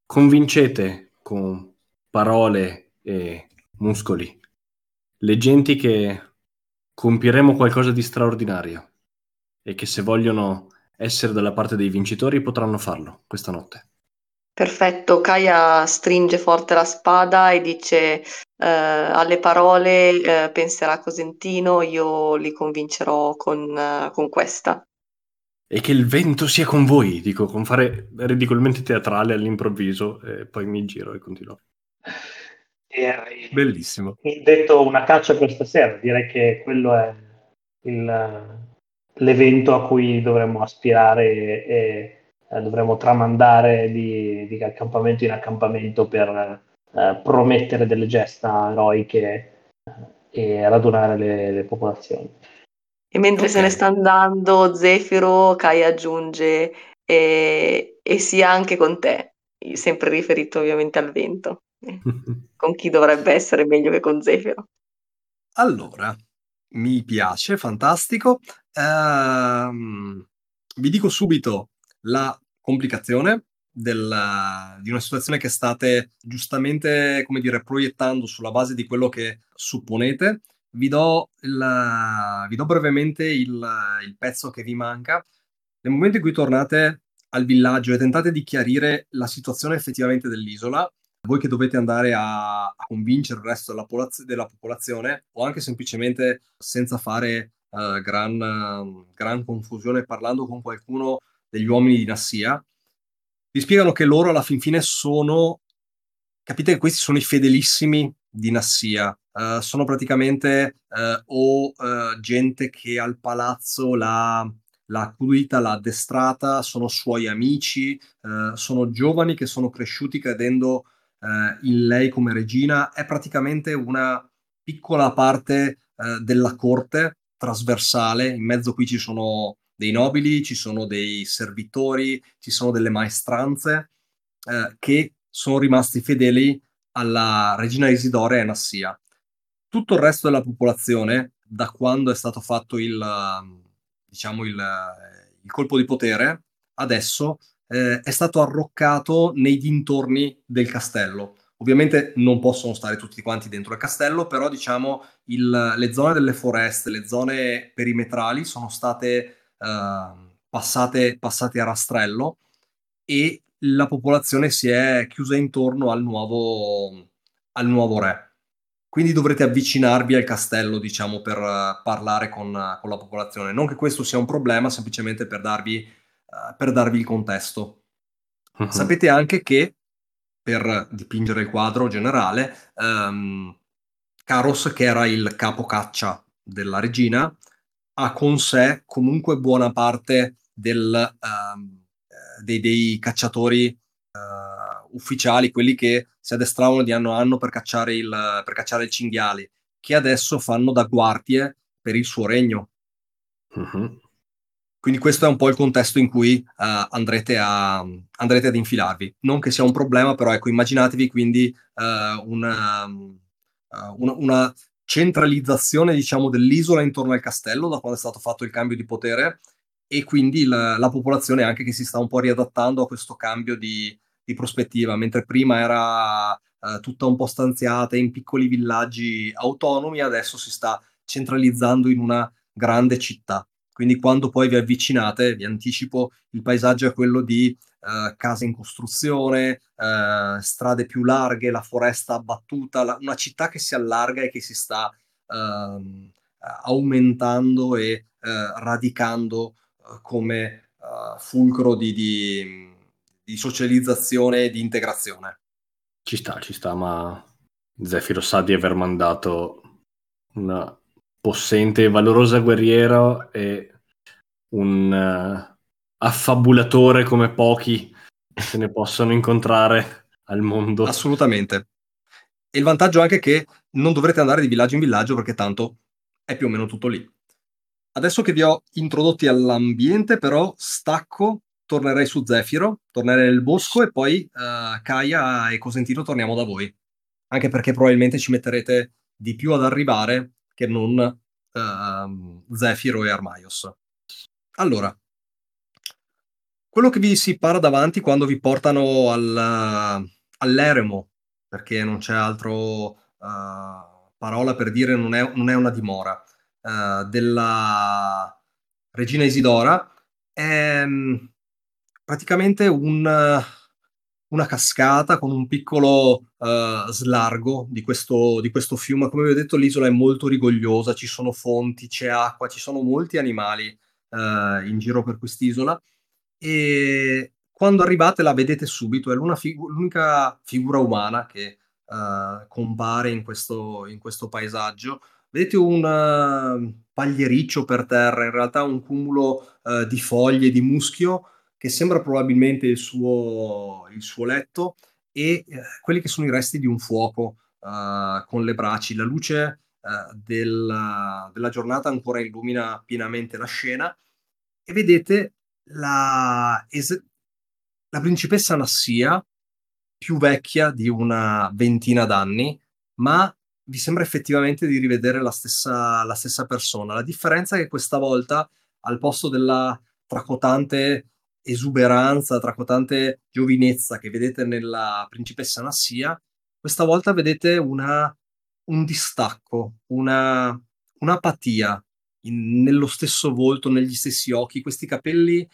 Convincete con parole e muscoli le genti che compieremo qualcosa di straordinario e che se vogliono essere dalla parte dei vincitori potranno farlo questa notte. Perfetto, Kaya stringe forte la spada e dice eh, alle parole eh, penserà Cosentino, io li convincerò con, eh, con questa. E che il vento sia con voi, dico con fare ridicolmente teatrale all'improvviso e poi mi giro e continuo. E Bellissimo. detto una caccia per stasera, direi che quello è il, l'evento a cui dovremmo aspirare e, e eh, dovremmo tramandare di, di, accampamento in accampamento per eh, promettere delle gesta eroiche eh, e radunare le, le popolazioni. E mentre okay. se ne sta andando, Zefiro, Kai aggiunge e, e sia anche con te, sempre riferito ovviamente al vento. con chi dovrebbe essere meglio che con Zefiro? Allora, mi piace, fantastico. Ehm, vi dico subito la complicazione della, di una situazione che state giustamente, come dire, proiettando sulla base di quello che supponete. Vi do, il, vi do brevemente il, il pezzo che vi manca. Nel momento in cui tornate al villaggio e tentate di chiarire la situazione effettivamente dell'isola, voi che dovete andare a, a convincere il resto della, polaz- della, popolazione o anche semplicemente senza fare uh, gran, uh, gran, confusione parlando con qualcuno degli uomini di Nassia, vi spiegano che loro alla fin fine sono, capite che questi sono i fedelissimi di Nassia, uh, sono praticamente o gente che al palazzo la l'ha accudita, l'ha addestrata, sono suoi amici, eh, sono giovani che sono cresciuti credendo eh, in lei come regina, è praticamente una piccola parte eh, della corte trasversale, in mezzo qui ci sono dei nobili, ci sono dei servitori, ci sono delle maestranze eh, che sono rimasti fedeli alla regina Isidore e Nassia. Tutto il resto della popolazione, da quando è stato fatto il, diciamo il, il colpo di potere, adesso eh, è stato arroccato nei dintorni del castello. Ovviamente non possono stare tutti quanti dentro il castello, però diciamo il, le zone delle foreste, le zone perimetrali sono state eh, passate, passate a rastrello e la popolazione si è chiusa intorno al nuovo, al nuovo re. Quindi dovrete avvicinarvi al castello, diciamo, per uh, parlare con, con, la popolazione. Non che questo sia un problema, semplicemente per darvi, uh, per darvi il contesto. Uh-huh. Sapete anche che, per dipingere il quadro generale, um, Caros, che era il capo caccia della regina, ha con sé comunque buona parte del, um, dei, dei, cacciatori ufficiali, quelli che si addestravano di anno a anno per cacciare il, per cacciare il cinghiale, che adesso fanno da guardie per il suo regno. Uh-huh. Quindi questo è un po' il contesto in cui uh, andrete, a, andrete, ad infilarvi. Non che sia un problema, però ecco, immaginatevi quindi uh, una, uh, una, una, centralizzazione, diciamo, dell'isola intorno al castello da quando è stato fatto il cambio di potere e quindi la, la popolazione anche che si sta un po' riadattando a questo cambio di, di prospettiva, mentre prima era tutta un po' stanziata in piccoli villaggi autonomi, adesso si sta centralizzando in una grande città. Quindi quando poi vi avvicinate, vi anticipo, il paesaggio è quello di eh, case in costruzione, eh, strade più larghe, la foresta abbattuta, la, una città che si allarga e che si sta ehm, aumentando e eh, radicando eh, come eh, fulcro di, di di socializzazione e di integrazione. Ci sta, ci sta, ma Zefiro sa di aver mandato una possente valorosa guerriera e un uh, affabulatore come pochi se ne possono incontrare al mondo. Assolutamente. E il vantaggio anche è che non dovrete andare di villaggio in villaggio perché tanto è più o meno tutto lì. Adesso che vi ho introdotti all'ambiente, però stacco tornerei su Zefiro, tornerei nel bosco e poi uh, Kaya e Cosentino torniamo da voi. Anche perché probabilmente ci metterete di più ad arrivare che non uh, Zefiro e Armaios. Allora, quello che vi si para davanti quando vi portano al, all'eremo, perché non c'è altro uh, parola per dire, non è, non è una dimora, uh, della regina Isidora, è, praticamente un, una cascata con un piccolo uh, slargo di questo, di questo, fiume. Come vi ho detto, l'isola è molto rigogliosa, ci sono fonti, c'è acqua, ci sono molti animali uh, in giro per quest'isola. E quando arrivate la vedete subito, è figu- l'unica figura umana che uh, compare in questo, in questo, paesaggio. Vedete un pagliericcio per terra, in realtà un cumulo di foglie, di muschio, che sembra probabilmente il suo, il suo letto, e eh, quelli che sono i resti di un fuoco uh, con le braci. La luce uh, della, della, giornata ancora illumina pienamente la scena e vedete la, es- la principessa Nassia, più vecchia di una ventina d'anni, ma vi sembra effettivamente di rivedere la stessa, la stessa persona. La differenza è che questa volta, al posto della tracotante esuberanza, tracotante giovinezza che vedete nella principessa Nassia, questa volta vedete una, un distacco, una, un'apatia in, nello stesso volto, negli stessi occhi, questi capelli eh,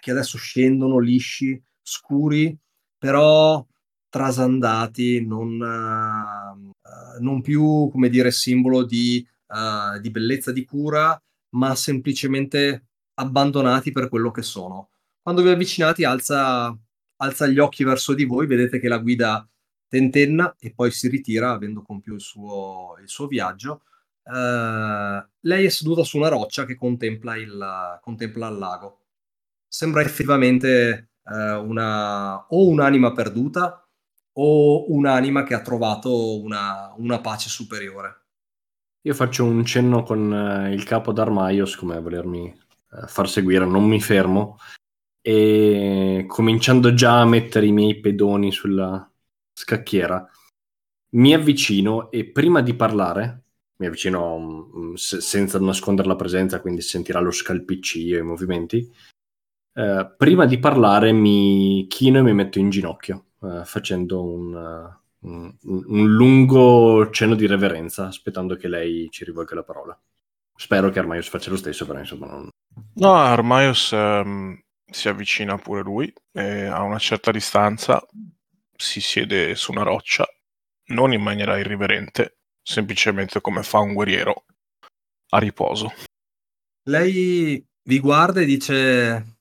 che adesso scendono lisci, scuri, però trasandati, non, uh, non più, come dire, simbolo di, uh, di bellezza, di cura, ma semplicemente abbandonati per quello che sono. Quando vi avvicinate alza, alza gli occhi verso di voi, vedete che la guida tentenna e poi si ritira avendo compiuto il suo, il suo viaggio. Uh, lei è seduta su una roccia che contempla il, contempla il lago. Sembra effettivamente uh, una, o un'anima perduta o un'anima che ha trovato una, una pace superiore. Io faccio un cenno con uh, il capo d'Armaios come a volermi far seguire, non mi fermo e cominciando già a mettere i miei pedoni sulla scacchiera, mi avvicino e prima di parlare mi avvicino um, se- senza nascondere la presenza, quindi sentirà lo scalpiccio e i movimenti. Uh, prima di parlare mi chino e mi metto in ginocchio, uh, facendo un, uh, un, un, lungo cenno di reverenza, aspettando che lei ci rivolga la parola. Spero che Armaios faccia lo stesso, però insomma non... No, Armaios um, si avvicina pure lui e a una certa distanza si siede su una roccia, non in maniera irriverente, semplicemente come fa un guerriero a riposo. Lei vi guarda e dice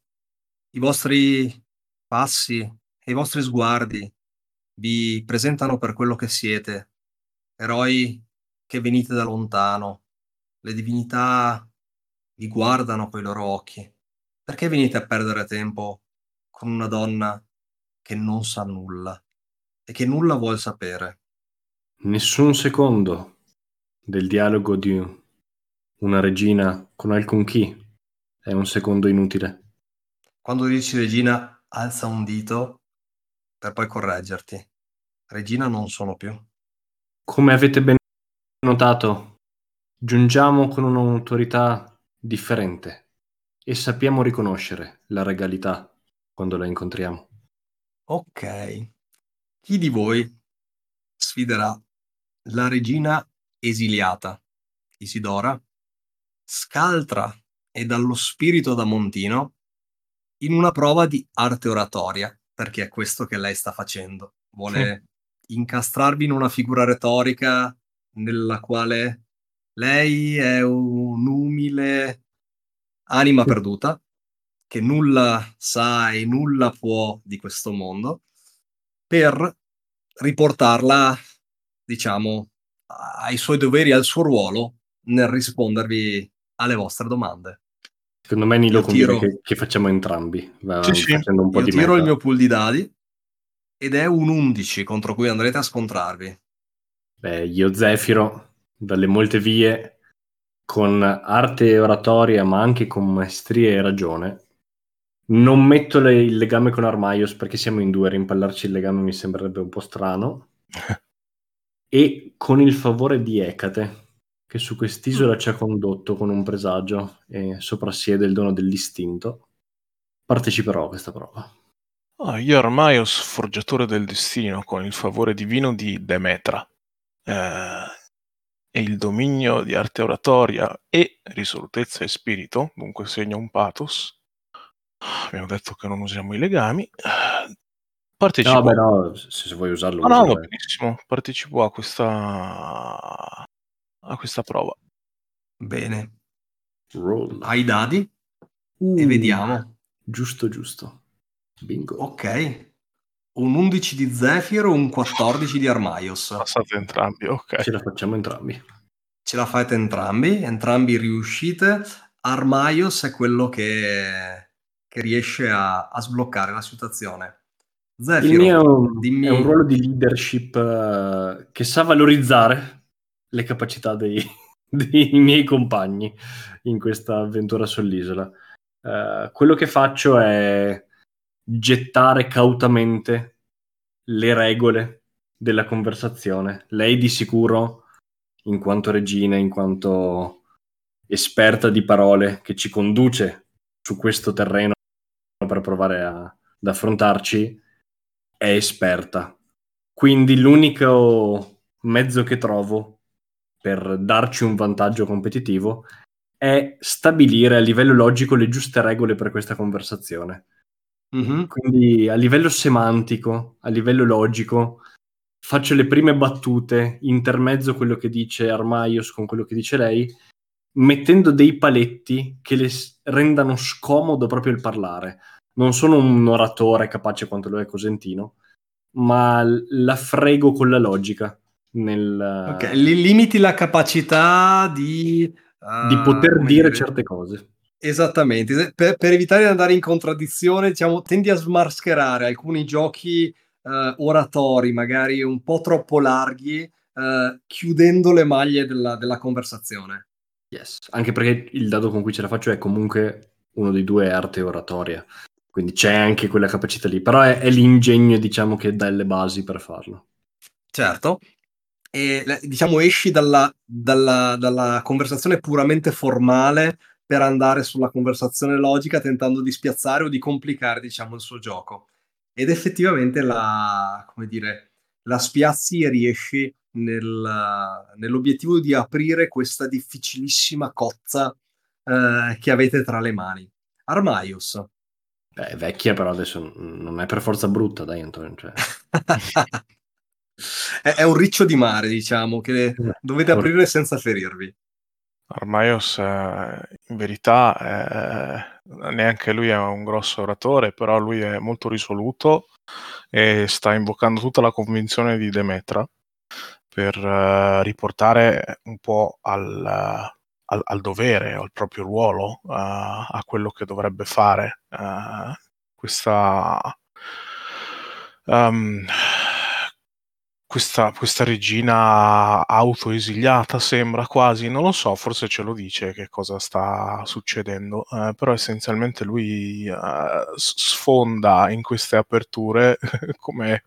i vostri passi e i vostri sguardi vi presentano per quello che siete, eroi che venite da lontano. Le divinità vi guardano coi loro occhi. Perché venite a perdere tempo con una donna che non sa nulla e che nulla vuol sapere? Nessun secondo del dialogo di una regina con alcun chi è un secondo inutile. Quando dici regina, alza un dito per poi correggerti. Regina non sono più. Come avete ben notato, giungiamo con un'autorità differente e sappiamo riconoscere la regalità quando la incontriamo. Ok. Chi di voi sfiderà la regina esiliata, Isidora, scaltra e dallo spirito da Montino in una prova di arte oratoria, perché è questo che lei sta facendo. Vuole sì. incastrarvi in una figura retorica nella quale lei è un'umile anima perduta che nulla sa e nulla può di questo mondo per riportarla diciamo, ai suoi doveri, al suo ruolo nel rispondervi alle vostre domande. Secondo me Nilo tiro... che, che, facciamo entrambi. Va, sì, sì. Un po Io di tiro meta. il mio pool di dadi ed è un 11 contro cui andrete a scontrarvi. Beh, io Zefiro, dalle molte vie, con arte e oratoria, ma anche con maestria e ragione, non metto le, il legame con Armaios perché siamo in due, rimpallarci il legame mi sembrerebbe un po' strano. e con il favore di Ecate, che su quest'isola ci ha condotto con un presagio e soprassiede il dono dell'istinto, parteciperò a questa prova. Oh, io Armaios, forgiatore del destino, con il favore divino di Demetra eh, e il dominio di arte oratoria e risolutezza e spirito, dunque segna un pathos. Abbiamo detto che non usiamo i legami. Partecipo. No, beh, no, se, se vuoi usarlo. No, no, benissimo. Partecipo a questa, a questa prova. Bene. Roll. Hai i dadi? Uh, e vediamo. Giusto, giusto. Bingo. Ok. Un 11 di Zefiro, un 14 di Armaios. Passate entrambi, ok. Ce la facciamo entrambi. Ce la fate entrambi, entrambi riuscite. Armaios è quello che, che riesce a, a sbloccare la situazione. Zefiro, il mio dimmi... è un ruolo di leadership uh, che sa valorizzare le capacità dei, dei, miei compagni in questa avventura sull'isola. Uh, quello che faccio è gettare cautamente le regole della conversazione. Lei di sicuro, in quanto regina, in quanto esperta di parole che ci conduce su questo terreno per provare a, ad affrontarci, è esperta. Quindi l'unico mezzo che trovo per darci un vantaggio competitivo è stabilire a livello logico le giuste regole per questa conversazione. Mm-hmm. Quindi a livello semantico, a livello logico, faccio le prime battute, intermezzo quello che dice Armaios con quello che dice lei, mettendo dei paletti che le rendano scomodo proprio il parlare non sono un oratore capace quanto lo è Cosentino, ma la frego con la logica nel... Ok, li limiti la capacità di... uh, di poter come dire dire? certe cose. Esattamente, per, per evitare di andare in contraddizione, diciamo, tendi a smascherare alcuni giochi eh, oratori, magari un po' troppo larghi, eh, chiudendo le maglie della, della conversazione. Yes. Anche perché il dado con cui ce la faccio è comunque uno dei due arte oratoria. Quindi c'è anche quella capacità lì. Però è, è l'ingegno, diciamo, che dà le basi per farlo. Certo. E diciamo esci dalla, dalla- dalla conversazione puramente formale per andare sulla conversazione logica, tentando di spiazzare o di complicare, diciamo, il suo gioco. Ed effettivamente la, come dire, la spiazzi e riesci nel- nell'obiettivo di aprire questa difficilissima cozza eh, che avete tra le mani. Armaius. Beh, è vecchia, però adesso non è per forza brutta, dai, Antonio. Cioè. è, è un riccio di mare, diciamo, che dovete aprire senza ferirvi. Armaios eh, in verità eh, neanche lui è un grosso oratore, però lui è molto risoluto e sta invocando tutta la convinzione di Demetra per eh, riportare un po' al, al- al dovere, al proprio ruolo, eh, a quello che dovrebbe fare eh, questa, um, questa, questa regina autoesiliata sembra quasi, non lo so, forse ce lo dice che cosa sta succedendo, eh, però essenzialmente lui eh, sfonda in queste aperture come,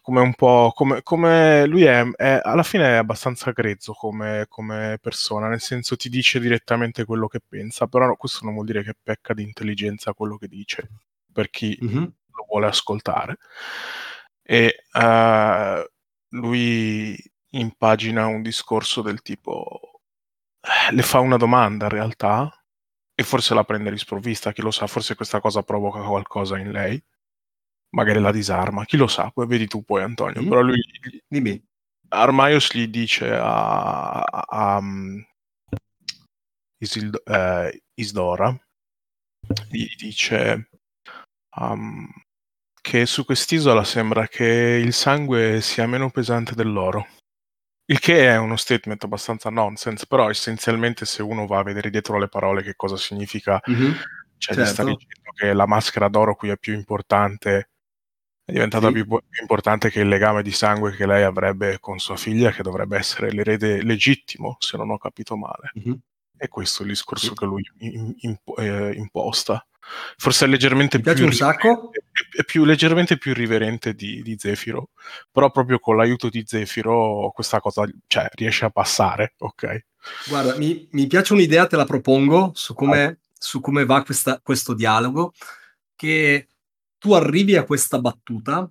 come un po' come, come lui è, è- alla fine è abbastanza grezzo come, come persona, nel senso ti dice direttamente quello che pensa, però questo non vuol dire che pecca di intelligenza quello che dice, per chi Mhm. lo vuole ascoltare. E eh, lui impagina un discorso del tipo: eh, le fa una domanda in realtà, e forse la prende risprovvista, chi lo sa, forse questa cosa provoca qualcosa in lei, magari la disarma, chi lo sa, poi vedi tu poi Antonio, Mhm. però lui Dimmi. Armaios gli dice a, a- a, um, Isildo- eh, Isdora, gli dice um, che su quest'isola sembra che il sangue sia meno pesante dell'oro. Il che è uno statement abbastanza nonsense, però essenzialmente se uno va a vedere dietro le parole che cosa significa, Mhm. cioè gli sta Certo. dicendo che la maschera d'oro qui è più importante, è diventata Sì. più, più importante che il legame di sangue che lei avrebbe con sua figlia, che dovrebbe essere l'erede legittimo, se non ho capito male. Mhm. E questo è il discorso Sì. che lui in- impo- eh, imposta. Forse è leggermente più, sacco. è- più leggermente più irriverente di, di Zefiro, però proprio con l'aiuto di Zefiro questa cosa cioè, riesce a passare, ok? Guarda, mi, mi piace un'idea, te la propongo su come, su come va questa- questo dialogo, che tu arrivi a questa battuta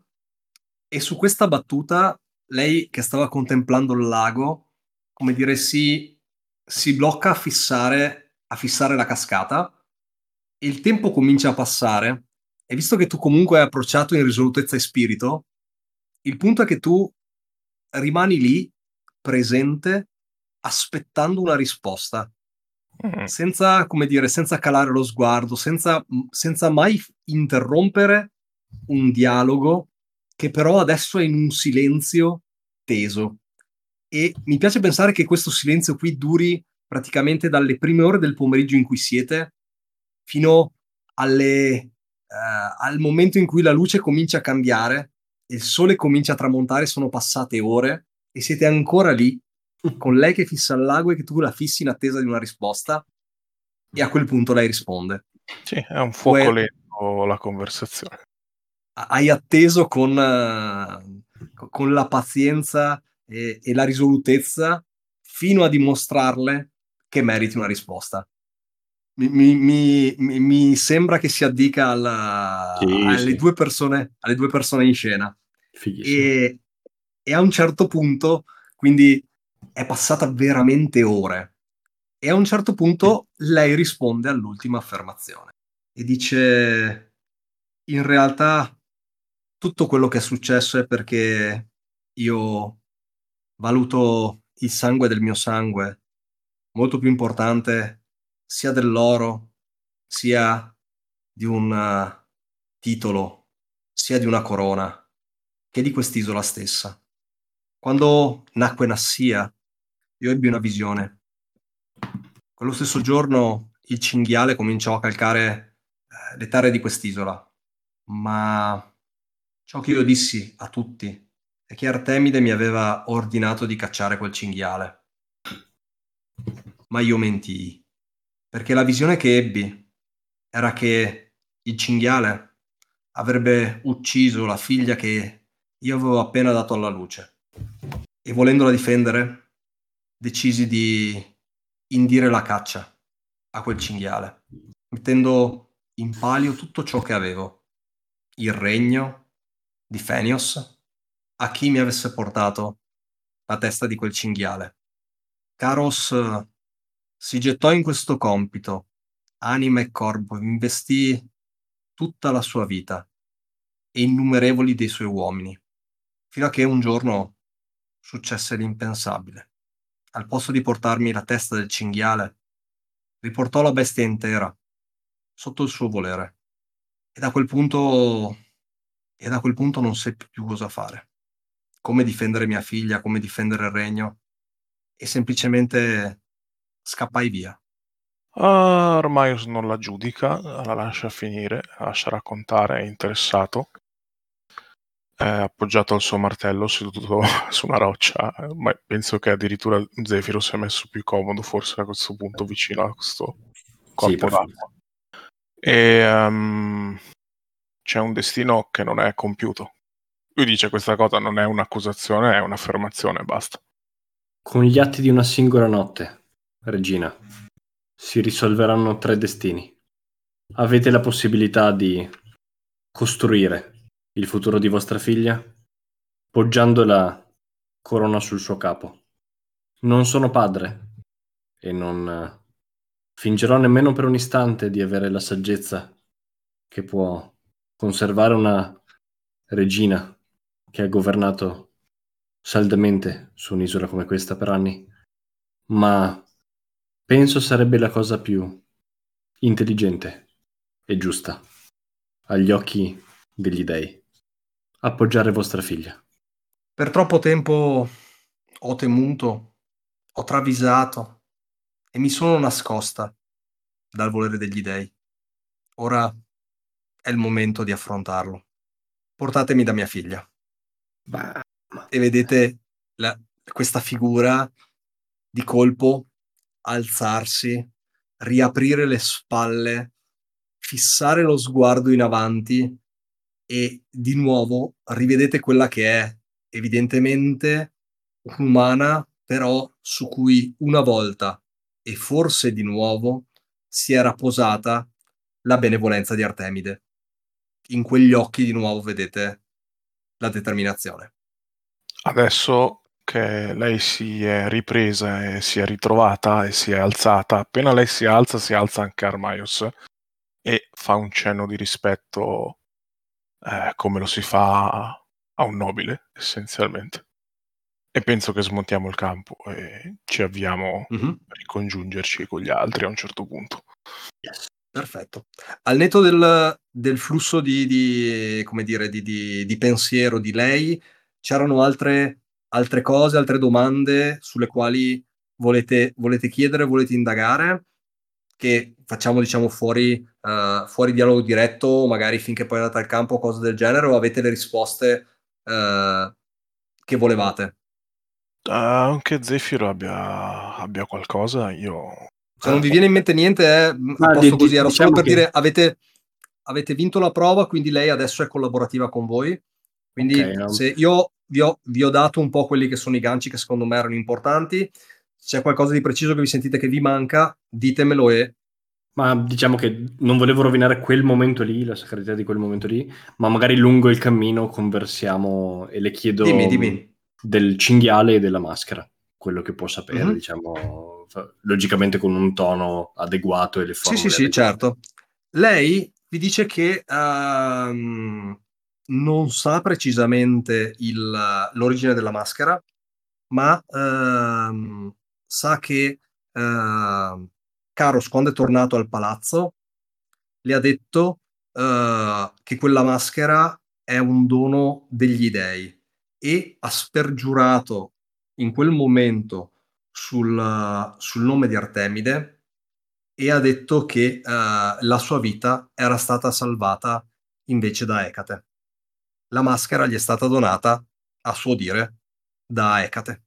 e su questa battuta lei che stava contemplando il lago, come dire, si, si blocca a fissare, a fissare la cascata il tempo comincia a passare e visto che tu comunque hai approcciato in risolutezza e spirito, il punto è che tu rimani lì presente aspettando una risposta Mm. senza, come dire, senza calare lo sguardo, senza, senza mai interrompere un dialogo che però adesso è in un silenzio teso. E mi piace pensare che questo silenzio qui duri praticamente dalle prime ore del pomeriggio in cui siete fino alle, eh, al momento in cui la luce comincia a cambiare, il sole comincia a tramontare, sono passate ore e siete ancora lì con lei che fissa il lago e che tu la fissi in attesa di una risposta e a quel punto lei risponde. Sì, è un fuoco Poi- lento la conversazione. Ha- Hai atteso con, eh, con la pazienza e, e la risolutezza fino a dimostrarle che meriti una risposta. Mi, mi- mi- sembra che si addica alla- Sì, alle, sì. Due persone, alle due persone in scena. E, e a un certo punto, quindi è passata veramente ore, e a un certo punto lei risponde all'ultima affermazione e dice, in realtà tutto quello che è successo è perché io valuto il sangue del mio sangue molto più importante sia dell'oro, sia di un eh, titolo, sia di una corona che di quest'isola stessa. Quando nacque Nassia, io ebbi una visione. Quello stesso giorno il cinghiale cominciò a calcare eh, le terre di quest'isola, ma ciò che io dissi a tutti è che Artemide mi aveva ordinato di cacciare quel cinghiale. Ma io mentii, perché la visione che ebbi era che il cinghiale avrebbe ucciso la figlia che io avevo appena dato alla luce e volendola difendere, decisi di indire la caccia a quel cinghiale, mettendo in palio tutto ciò che avevo, il regno di Fenios, a chi mi avesse portato la testa di quel cinghiale. Caros si gettò in questo compito, anima e corpo, investì tutta la sua vita e innumerevoli dei suoi uomini, fino a che un giorno successe l'impensabile. Al posto di portarmi la testa del cinghiale, riportò la bestia intera, sotto il suo volere. E da quel punto, e da quel punto non seppi più cosa fare. Come difendere mia figlia, come difendere il regno. E semplicemente scappai via. Uh, ormai non la giudica, la lascia finire, la lascia raccontare, è interessato è appoggiato al suo martello seduto su una roccia, ma penso che addirittura Zefiro si è messo più comodo forse a questo punto vicino a questo corpo sì, d'acqua. E um, c'è un destino che non è compiuto. Lui dice questa cosa non è un'accusazione, è un'affermazione, basta. Con gli atti di una singola notte, regina, si risolveranno tre destini. Avete la possibilità di costruire il futuro di vostra figlia, poggiando la corona sul suo capo. Non sono padre e non eh, fingerò nemmeno per un istante di avere la saggezza che può conservare una regina che ha governato saldamente su un'isola come questa per anni, ma penso sarebbe la cosa più intelligente e giusta agli occhi degli dei appoggiare vostra figlia. Per troppo tempo ho temuto, ho travisato e mi sono nascosta dal volere degli dei. Ora è il momento di affrontarlo. Portatemi da mia figlia. Bah. E vedete la, questa figura di colpo alzarsi, riaprire le spalle, fissare lo sguardo in avanti e di nuovo rivedete quella che è evidentemente umana, però su cui una volta e forse di nuovo si era posata la benevolenza di Artemide. In quegli occhi di nuovo vedete la determinazione. Adesso che lei si è ripresa e si è ritrovata e si è alzata, appena lei si alza, si alza anche Armaios e fa un cenno di rispetto eh, come lo si fa a un nobile, essenzialmente. E penso che smontiamo il campo e ci avviamo mm-hmm. a ricongiungerci con gli altri a un certo punto. Yes. Perfetto. Al netto del, del flusso di, di, come dire, di, di, di pensiero di lei, c'erano altre, altre cose, altre domande sulle quali volete, volete chiedere, volete indagare? che facciamo diciamo fuori, uh, fuori dialogo diretto, magari finché poi andate al campo o cose del genere, o avete le risposte uh, che volevate? Uh, anche Zefiro abbia, abbia qualcosa, io... Se non vi viene in mente niente, è ah, posto di, così, era diciamo solo per che... dire avete, avete vinto la prova, quindi lei adesso è collaborativa con voi. Quindi okay, se io vi ho, vi ho dato un po' quelli che sono i ganci che secondo me erano importanti, se c'è qualcosa di preciso che vi sentite che vi manca, ditemelo e... Ma diciamo che non volevo rovinare quel momento lì, la sacralità di quel momento lì, ma magari lungo il cammino conversiamo e le chiedo dimmi, dimmi. del cinghiale e della maschera, quello che può sapere, mm-hmm. diciamo, logicamente con un tono adeguato e le formule. Sì, sì, sì, certo. Lei vi dice che uh, non sa precisamente il, l'origine della maschera, ma uh, sa che uh, Caros, quando è tornato al palazzo, le ha detto uh, che quella maschera è un dono degli dei e ha spergiurato in quel momento sul, sul nome di Artemide e ha detto che uh, la sua vita era stata salvata invece da Ecate. La maschera gli è stata donata, a suo dire, da Ecate,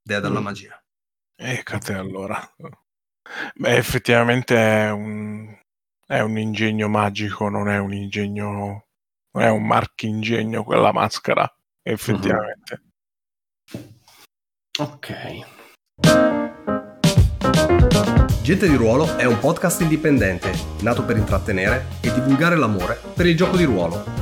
dea della mm. magia. Ecate allora. Beh, effettivamente è un, è un ingegno magico, non è un ingegno, non è un marchingegno quella maschera, effettivamente. Mm-hmm. Ok. Gente di Ruolo è un podcast indipendente, nato per intrattenere e divulgare l'amore per il gioco di ruolo,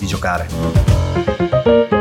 di giocare.